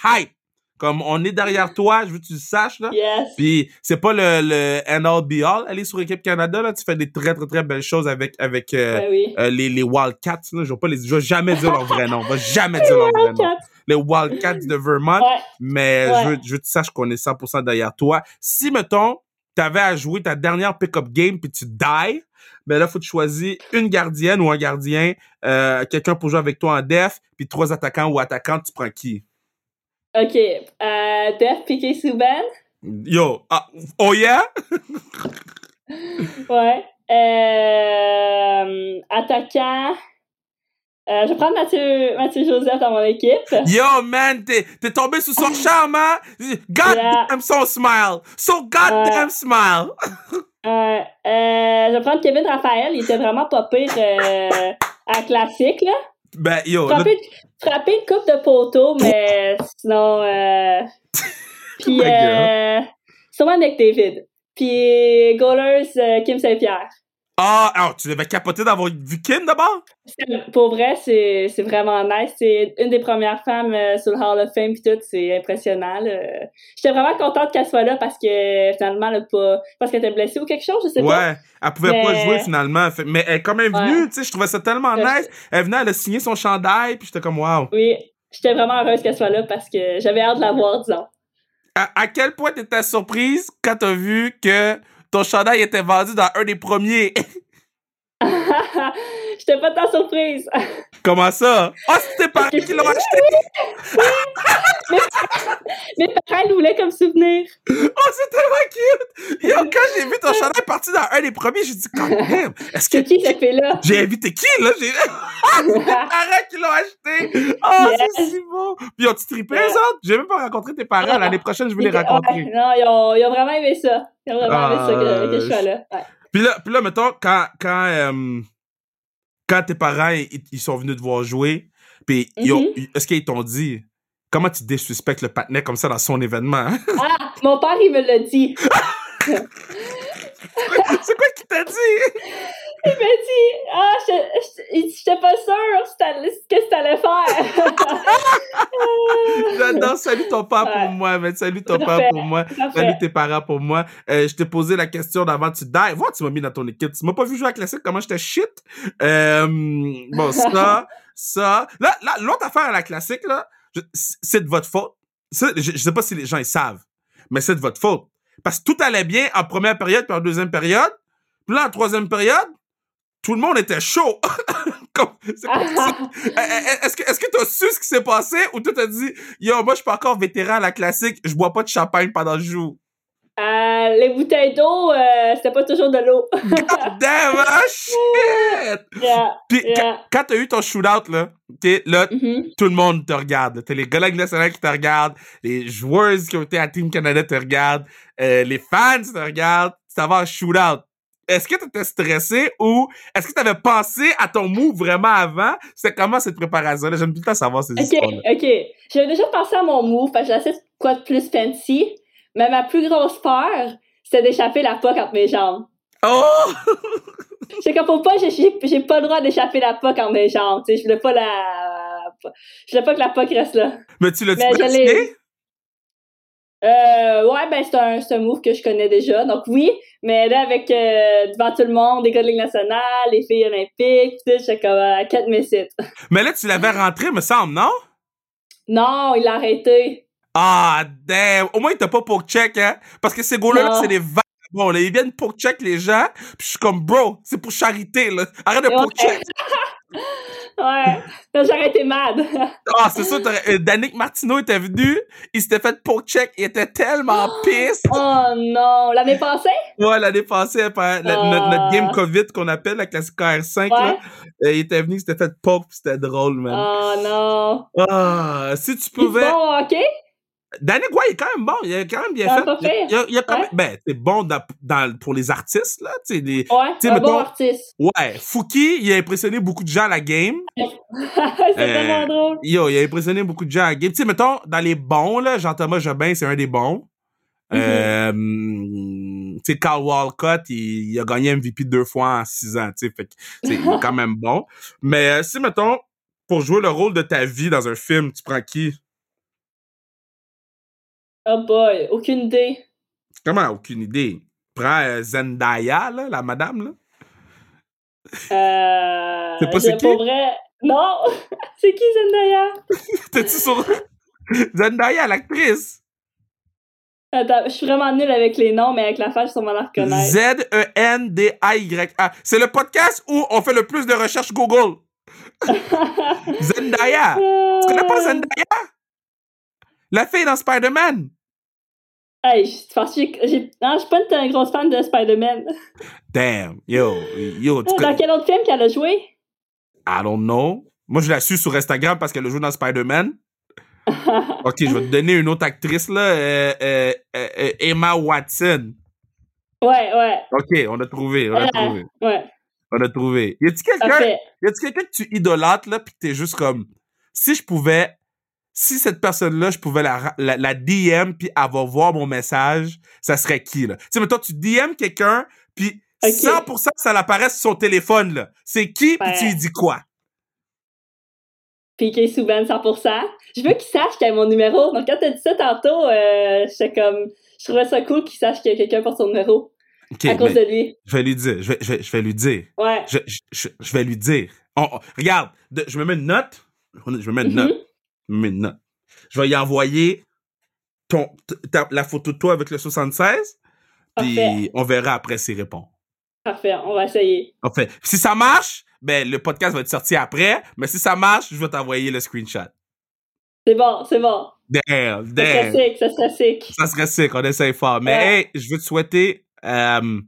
hype. Comme on est derrière toi, je veux que tu le saches, là. Yes. Puis c'est pas le, le end all be all. Aller sur équipe Canada, là, tu fais des très, très, très belles choses avec, avec euh, Ben oui. euh, les, les Wildcats. Là. Je vais pas les, je vais jamais dire leur vrai nom. Je vais jamais dire leur vrai nom. Les Wildcats de Vermont. Ouais. Mais Ouais. je, veux, je veux que tu saches qu'on est 100% derrière toi. Si, mettons, t'avais à jouer ta dernière pick-up game puis tu die, ben là, faut que tu choisir une gardienne ou un gardien, euh, quelqu'un pour jouer avec toi en def, puis trois attaquants ou attaquantes, tu prends qui? OK. Euh, Def Piqué Souban. Yo, ah, oh yeah? Ouais. Euh, attaquant. Euh, je vais prendre Mathieu, Mathieu Joseph dans mon équipe. Yo, man, t'es, tombé sous son charme, hein? God Yeah. damn son smile! So goddamn Ouais. smile! Euh, euh, je vais prendre Kevin Raphaël. Il était vraiment pas pire euh, à classique, là. Ben, yo, Frapper, frapper une coupe de poteau, mais sinon. Euh... Puis, euh... sûrement McDavid. Puis, goalers, euh, Kim Saint-Pierre. Ah, ah, tu devais capoter d'avoir vu Kim d'abord? Pour vrai, c'est c'est vraiment nice. C'est une des premières femmes euh, sur le Hall of Fame pis tout, c'est impressionnant. J'étais vraiment contente qu'elle soit là parce que finalement, elle pas. Parce qu'elle était blessée ou quelque chose, je sais pas. Ouais, elle pouvait pas jouer finalement. Fait- Mais elle est quand même Ouais. venue, tu sais, je trouvais ça tellement Ouais. nice. Elle venait, elle a signé son chandail, puis j'étais comme, wow. Oui, j'étais vraiment heureuse qu'elle soit là parce que j'avais hâte de la voir, disons. à, à quel point t'étais surprise quand t'as vu que ton chandail était vendu dans un des premiers? J'étais pas tant surprise. Comment ça? Ah, c'était tes parents qui l'ont acheté! Mes parents le voulaient comme souvenir. Oh, c'est tellement cute! Yo, quand j'ai vu ton chandail parti dans un des premiers, j'ai dit, quand même, est-ce que. C'est qui cette fille-là? J'ai invité qui, là? J'ai. c'est tes parents qui l'ont acheté! Oh, c'est Yes. si beau! Puis ont-tu trippé, eux autres? J'ai même pas rencontré tes parents. Ah. L'année prochaine, je vais les Ouais, rencontrer. non, ils ont, ils ont vraiment aimé ça. Ils ont vraiment aimé ça que, que je Ah, sois là. Ouais. Puis là, puis là mettons, quand, quand, euh, quand tes parents, ils, ils sont venus te voir jouer, puis Mhm. est-ce qu'ils t'ont dit, comment tu désuspectes le patinet comme ça dans son événement? hein? Ah, mon père, il me l'a dit. C'est quoi qu'il t'a dit? Il m'a dit, ah, je- j'étais pas sûre que t'allais faire. J'adore, salut ton père pour moi, mais salut ton père pour moi. Salut tes parents pour moi. Euh, je t'ai posé la question d'avant tu die. Vois, tu m'as mis dans ton équipe. Tu m'as pas vu jouer à classique, comment j'étais shit? Euh, bon, ça, ça. Là, là, l'autre affaire à la classique, là, c'est de votre faute. Je, je sais pas si les gens ils savent, mais c'est de votre faute. Parce que tout allait bien en première période puis en deuxième période. Puis là, en troisième période, tout le monde était chaud. Ça. Eh, eh, Est-ce que est-ce que t'as su ce qui s'est passé ou tu t'as dit yo moi je suis pas encore vétéran à la classique je bois pas de champagne pendant le jour? Euh, les bouteilles d'eau, euh, c'était pas toujours de l'eau. damn ah, shit Yeah, puis yeah. quand, t'as eu ton shootout là t'es là Mhm. tout le monde te regarde t'as les collègues nationaux qui te regardent les joueuses qui ont été à Team Canada te regardent euh, les fans te regardent ça va en shootout est-ce que t'étais stressé ou est-ce que t'avais pensé à ton move vraiment avant? C'est comment cette préparation-là? J'aime tout le temps savoir ces Ok, histoires-là. ok. J'avais déjà pensé à mon move, parce que de quoi de plus fancy, mais ma plus grosse peur, c'était d'échapper la POC entre mes jambes. Oh! C'est comme pour pas, j'ai- pas le droit d'échapper la POC entre mes jambes, tu sais, je voulais pas la... Je voulais pas que la POC reste là. Mais tu l'as-tu pratiqué? Euh, ouais, ben c'est un, c'est un move que je connais déjà, donc oui, mais là, avec, euh, devant tout le monde, les gars de Ligue nationale, les filles olympiques, tout, j'étais comme, euh, I can't miss it. Mais là, tu l'avais rentré, me semble, non? Non, il l'a arrêté. Ah, damn! Au moins, il t'a pas pour check, hein? Parce que ces gars-là, c'est des vagabonds, là. Ils viennent pour check les gens, puis je suis comme, bro, c'est pour charité, là. Arrête de Ouais. pour check. Ouais, j'aurais été mad. Ah, c'est ça, euh, Danick Martineau était venu, il s'était fait pour check, il était tellement pisse. oh non, l'année passée? Ouais, l'année passée, après, la- Ah. notre, notre game COVID qu'on appelle, la classique KR5, là, euh, il était venu, il s'était fait poke, puis c'était drôle, man. Oh non. Ah, si tu pouvais... bon hockey? Danick, il est quand même bon. Il est quand même bien fait. Il, fait. il a, il a quand Ouais. même, ben, c'est bon dans, dans- pour les artistes, là. Tu sais, des, Ouais, sais, un mettons- bon artiste. ouais, Fouki, il a impressionné beaucoup de gens à la game. c'est tellement drôle. Yo, il a impressionné beaucoup de gens à la game. Tu sais, mettons, dans les bons, là, Jean-Thomas Jobin, c'est un des bons. Mhm. Euh, tu sais, Carl Walcott, il, il a gagné MVP deux fois en six ans, tu sais, fait il est quand même bon. Mais euh, si, mettons, pour jouer le rôle de ta vie dans un film, tu prends qui? Oh boy, aucune idée. Comment? Aucune idée? Prends euh, Zendaya, là, la madame, là. Euh. C'est pas c'est qui? Pour vrai. Non! c'est qui Zendaya? T'es-tu sur... Zendaya, l'actrice? Attends, je suis vraiment nulle avec les noms, mais avec la face, je suis sûrement la reconnaître. Z-E-N-D-A-Y-A. C'est le podcast où on fait le plus de recherches Google. Zendaya. Tu connais pas Zendaya? La fille dans Spider-Man. Hey, je pense que j'ai- j'ai. Non, je suis pas une grosse fan de Spider-Man. Damn. Yo, yo, tu Dans quel autre film qu'elle a joué? I don't know. Moi, je la suis sur Instagram parce qu'elle joue dans Spider-Man. OK, je vais te donner une autre actrice, là. euh, euh, euh, Emma Watson. ouais, ouais. OK, on a trouvé, on a Euh, trouvé. Ouais, On a trouvé. Y a-tu quelqu'un que tu idolâtres, là, pis que t'es juste comme, si je pouvais, si cette personne-là, je pouvais la, ra- la, la DM puis avoir voir mon message, ça serait qui, là? Tu sais, mettons, tu DM quelqu'un, puis Ok. 100% ça l'apparaît sur son téléphone, là. C'est qui, puis tu lui dis quoi? Piqué Souben 100%. Je veux qu'il sache qu'il a mon numéro. Donc, quand t'as dit ça tantôt, euh, j'étais comme. Je trouvais ça cool qu'il sache qu'il y a quelqu'un pour son numéro. À cause mais de lui. je vais lui dire, je vais, je vais, je vais lui dire. Ouais. Je, je, je, vais lui dire. On- on- regarde, de- je me mets une note. Je me mets une Mhm. note. Note. Je vais y envoyer ton, ta- la photo de toi avec le 76. Puis on verra après s'il répond. Parfait, on va essayer. Si ça marche, ben le podcast va être sorti après. Mais si ça marche, je vais t'envoyer le screenshot. C'est bon, c'est bon. Damn, Ça serait sick, ça serait sick. Ça serait sick, on essaye fort. Mais Ouais. hey, je veux te souhaiter euh,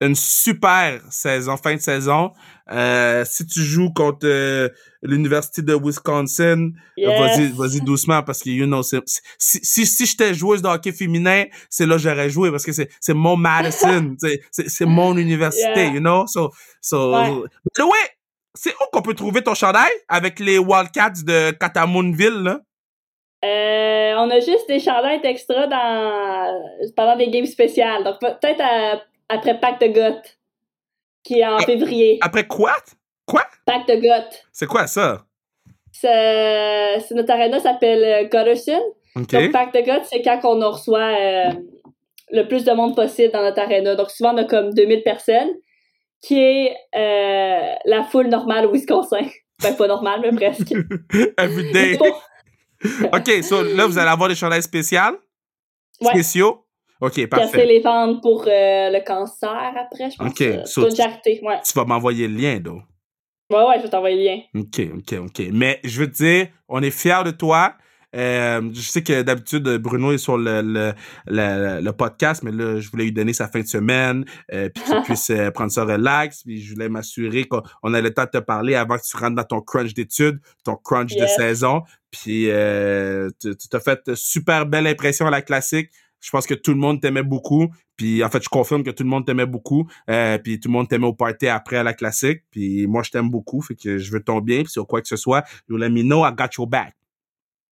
une super saison, fin de saison. Euh, si tu joues contre euh, l'Université de Wisconsin, Yes. vas-y, vas-y doucement parce que, you know, si, si, si j'étais joueuse de hockey féminin, c'est là que j'aurais joué parce que c'est, c'est mon Madison, c'est, c'est, c'est mon université, Yeah. you know? So, so, Ouais. Way, c'est où qu'on peut trouver ton chandail avec les Wildcats de Catamounville, là? Euh, on a juste des chandails extra dans pendant des games spéciales. Donc peut-être à- après Pacte qui est en Ah. février. Après quoi? Quoi? Pacte. C'est quoi ça? C'est notre arena s'appelle euh, Gutterson. OK. Donc Pacte c'est quand on en reçoit euh, le plus de monde possible dans notre arena. Donc souvent on a comme 2000 personnes, qui est euh, la foule normale au Wisconsin. Ben pas normale, mais presque. Every day. Pour- OK, so là, vous allez avoir des chandails spéciaux? Ouais. Spéciaux? OK, Casser parfait. les ventes pour euh, le cancer après, je pense. Ok, euh, so tu- ouais. Tu vas m'envoyer le lien, donc. Ouais, ouais, je vais t'envoyer le lien. OK, OK, OK. Mais je veux te dire, on est fiers de toi. Euh, je sais que d'habitude, Bruno est sur le, le, le, le podcast, mais là, je voulais lui donner sa fin de semaine, euh, puis qu'il puisse euh, prendre ça relax. Puis je voulais m'assurer qu'on on a le temps de te parler avant que tu rentres dans ton crunch d'études, ton crunch de saison. Puis tu tu t'as fait super belle impression à la classique. Je pense que tout le monde t'aimait beaucoup. Puis en fait, je confirme que tout le monde t'aimait beaucoup. Euh, puis tout le monde t'aimait au party après à la classique. Puis moi, je t'aime beaucoup. Fait que je veux ton bien. Puis sur quoi que ce soit, you let me know, I got your back.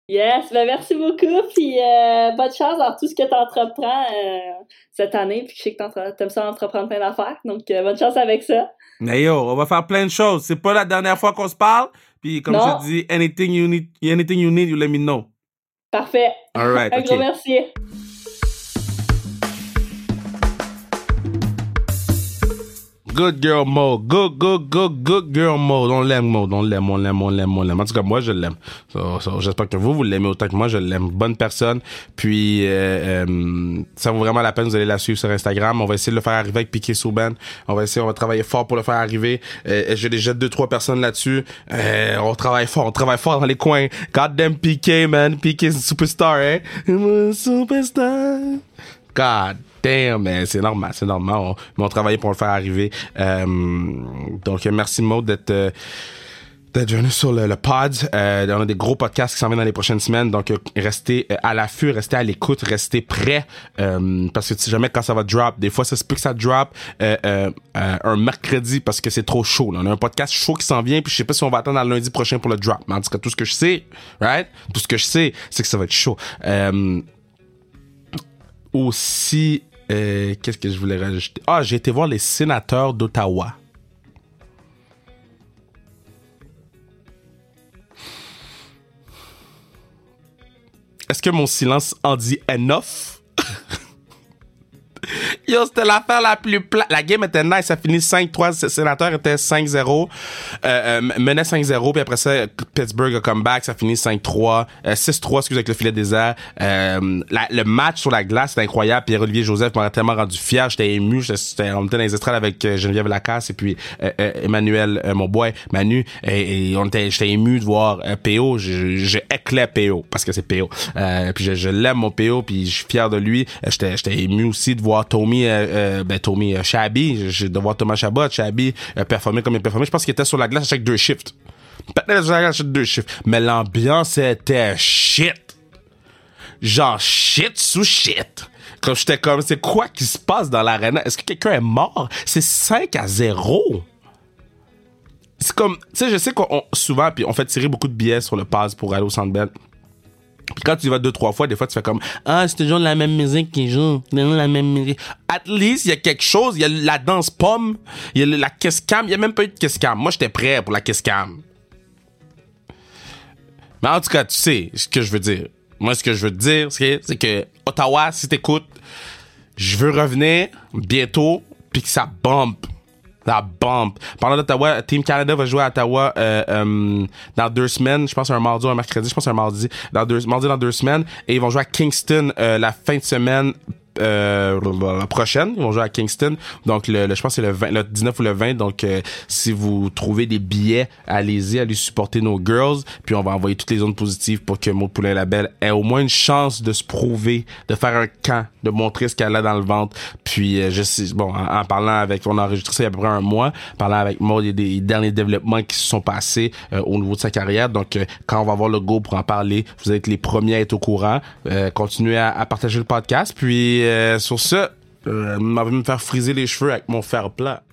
Yes, ben merci beaucoup, puis euh, bonne chance dans tout ce que tu entreprends euh, cette année, puis je sais que t'entre- t'aimes ça entreprendre plein d'affaires, donc euh, bonne chance avec ça. Mais yo, on va faire plein de choses. C'est pas la dernière fois qu'on se parle. Puis comme Non. je te dis, anything you need, anything you need, you let me know. Parfait. All right, Un ok. gros merci. Good girl mode. Good, good, good, good girl mode. On l'aime, mode. On l'aime, on l'aime, on l'aime, on l'aime. En tout cas, moi, je l'aime. So- so, J'espère que vous, vous l'aimez autant que moi. Je l'aime. Bonne personne. Puis, euh, euh, ça vaut vraiment la peine. Vous allez la suivre sur Instagram. On va essayer de le faire arriver avec Piqué Souban. On va essayer, on va travailler fort pour le faire arriver. Euh, J'ai déjà deux, trois personnes là-dessus. Euh, on travaille fort. On travaille fort dans les coins. Goddamn Piqué, man. Piqué, superstar, hein? Superstar. God man, c'est normal, c'est normal. On, mais on pour le faire arriver. Euh, donc, merci Maud d'être euh, venu sur le, pod. Euh, on a des gros podcasts qui s'en viennent dans les prochaines semaines. Donc, restez à l'affût, restez à l'écoute, restez prêts. Parce que sais jamais quand ça va drop. Des fois, ça se peut que ça drop un mercredi parce que c'est trop chaud. On a un podcast chaud qui s'en vient. Puis je sais pas si on va attendre à lundi prochain pour le drop. Mais en tout cas, tout ce que je sais, right? Tout ce que je sais, c'est que ça va être chaud. Aussi, euh, qu'est-ce que je voulais rajouter? Ah, j'ai été voir les sénateurs d'Ottawa. Est-ce que mon silence en dit enough? Yo, c'était l'affaire la plus plate. La game était nice. Ça finit 5-3. Le sénateur était 5-0. Euh, euh, menait 5-0. Puis après ça, Pittsburgh a come back. Ça finit 5-3. Euh, 6-3, excusez, avec le filet désert. Euh, le match sur la glace, c'était incroyable. Pierre-Olivier Joseph m'a tellement rendu fier. J'étais ému. J'étais- on était dans les estrades avec euh, Geneviève Lacasse et puis euh, Emmanuel, mon boy, Manu. Et, on était, j'étais ému de voir PO. Je éclais PO parce que c'est PO. Puis je, je l'aime mon PO. Puis je suis fier de lui. J'étais ému aussi de voir Tommy, euh, euh, ben Tommy euh, Shabby, de voir Thomas Chabot, Shabby euh, performer comme il performait. Je pense qu'il était sur la glace à chaque deux shifts. Peut-être sur la glace à chaque deux shifts. Mais l'ambiance était shit. Genre shit sous shit. Comme j'étais comme, c'est quoi qui se passe dans l'arena? Est-ce que quelqu'un est mort? C'est 5 à 0 c'est comme, tu sais, je sais qu'on on- souvent, puis on fait tirer beaucoup de billets sur le pass pour aller au Centre Bell. Puis quand tu y vas deux, trois fois, des fois, tu fais comme Ah, c'est toujours la même musique qui joue. La même musique. At least, il y a quelque chose. Il y a la danse pomme. Il y a la kiss cam. Il y a même pas eu de kiss cam. Moi, j'étais prêt pour la kiss cam. Mais en tout cas, tu sais ce que je veux dire. Moi, ce que je veux te dire, c'est que Ottawa, si t'écoutes, je veux revenir bientôt, puis que ça bump. Parlant d'Ottawa, Team Canada va jouer à Ottawa euh, euh, dans deux semaines. Je pense un mardi ou un mercredi. Je pense un mardi. Dans deux, mardi dans deux semaines. Et ils vont jouer à Kingston euh, la fin de semaine euh, la prochaine. Ils vont jouer à Kingston. Donc, le, le- je pense que c'est le, 20 le 19 ou le 20. Donc, euh, si vous trouvez des billets, allez-y, allez supporter nos girls. Puis, on va envoyer toutes les zones positives pour que Maud Poulain Label ait au moins une chance de se prouver, de faire un camp, de montrer ce qu'elle a dans le ventre. Puis, euh, je sais, bon, en, parlant avec, on a enregistré ça il y a à peu près un mois, parlant avec Maud, il y a des derniers développements qui se sont passés euh, au niveau de sa carrière. Donc, euh, quand on va avoir le go pour en parler, vous être les premiers à être au courant. Euh, continuez à, à partager le podcast. Puis, euh, sur ce, euh, m'avait me faire friser les cheveux avec mon fer plat.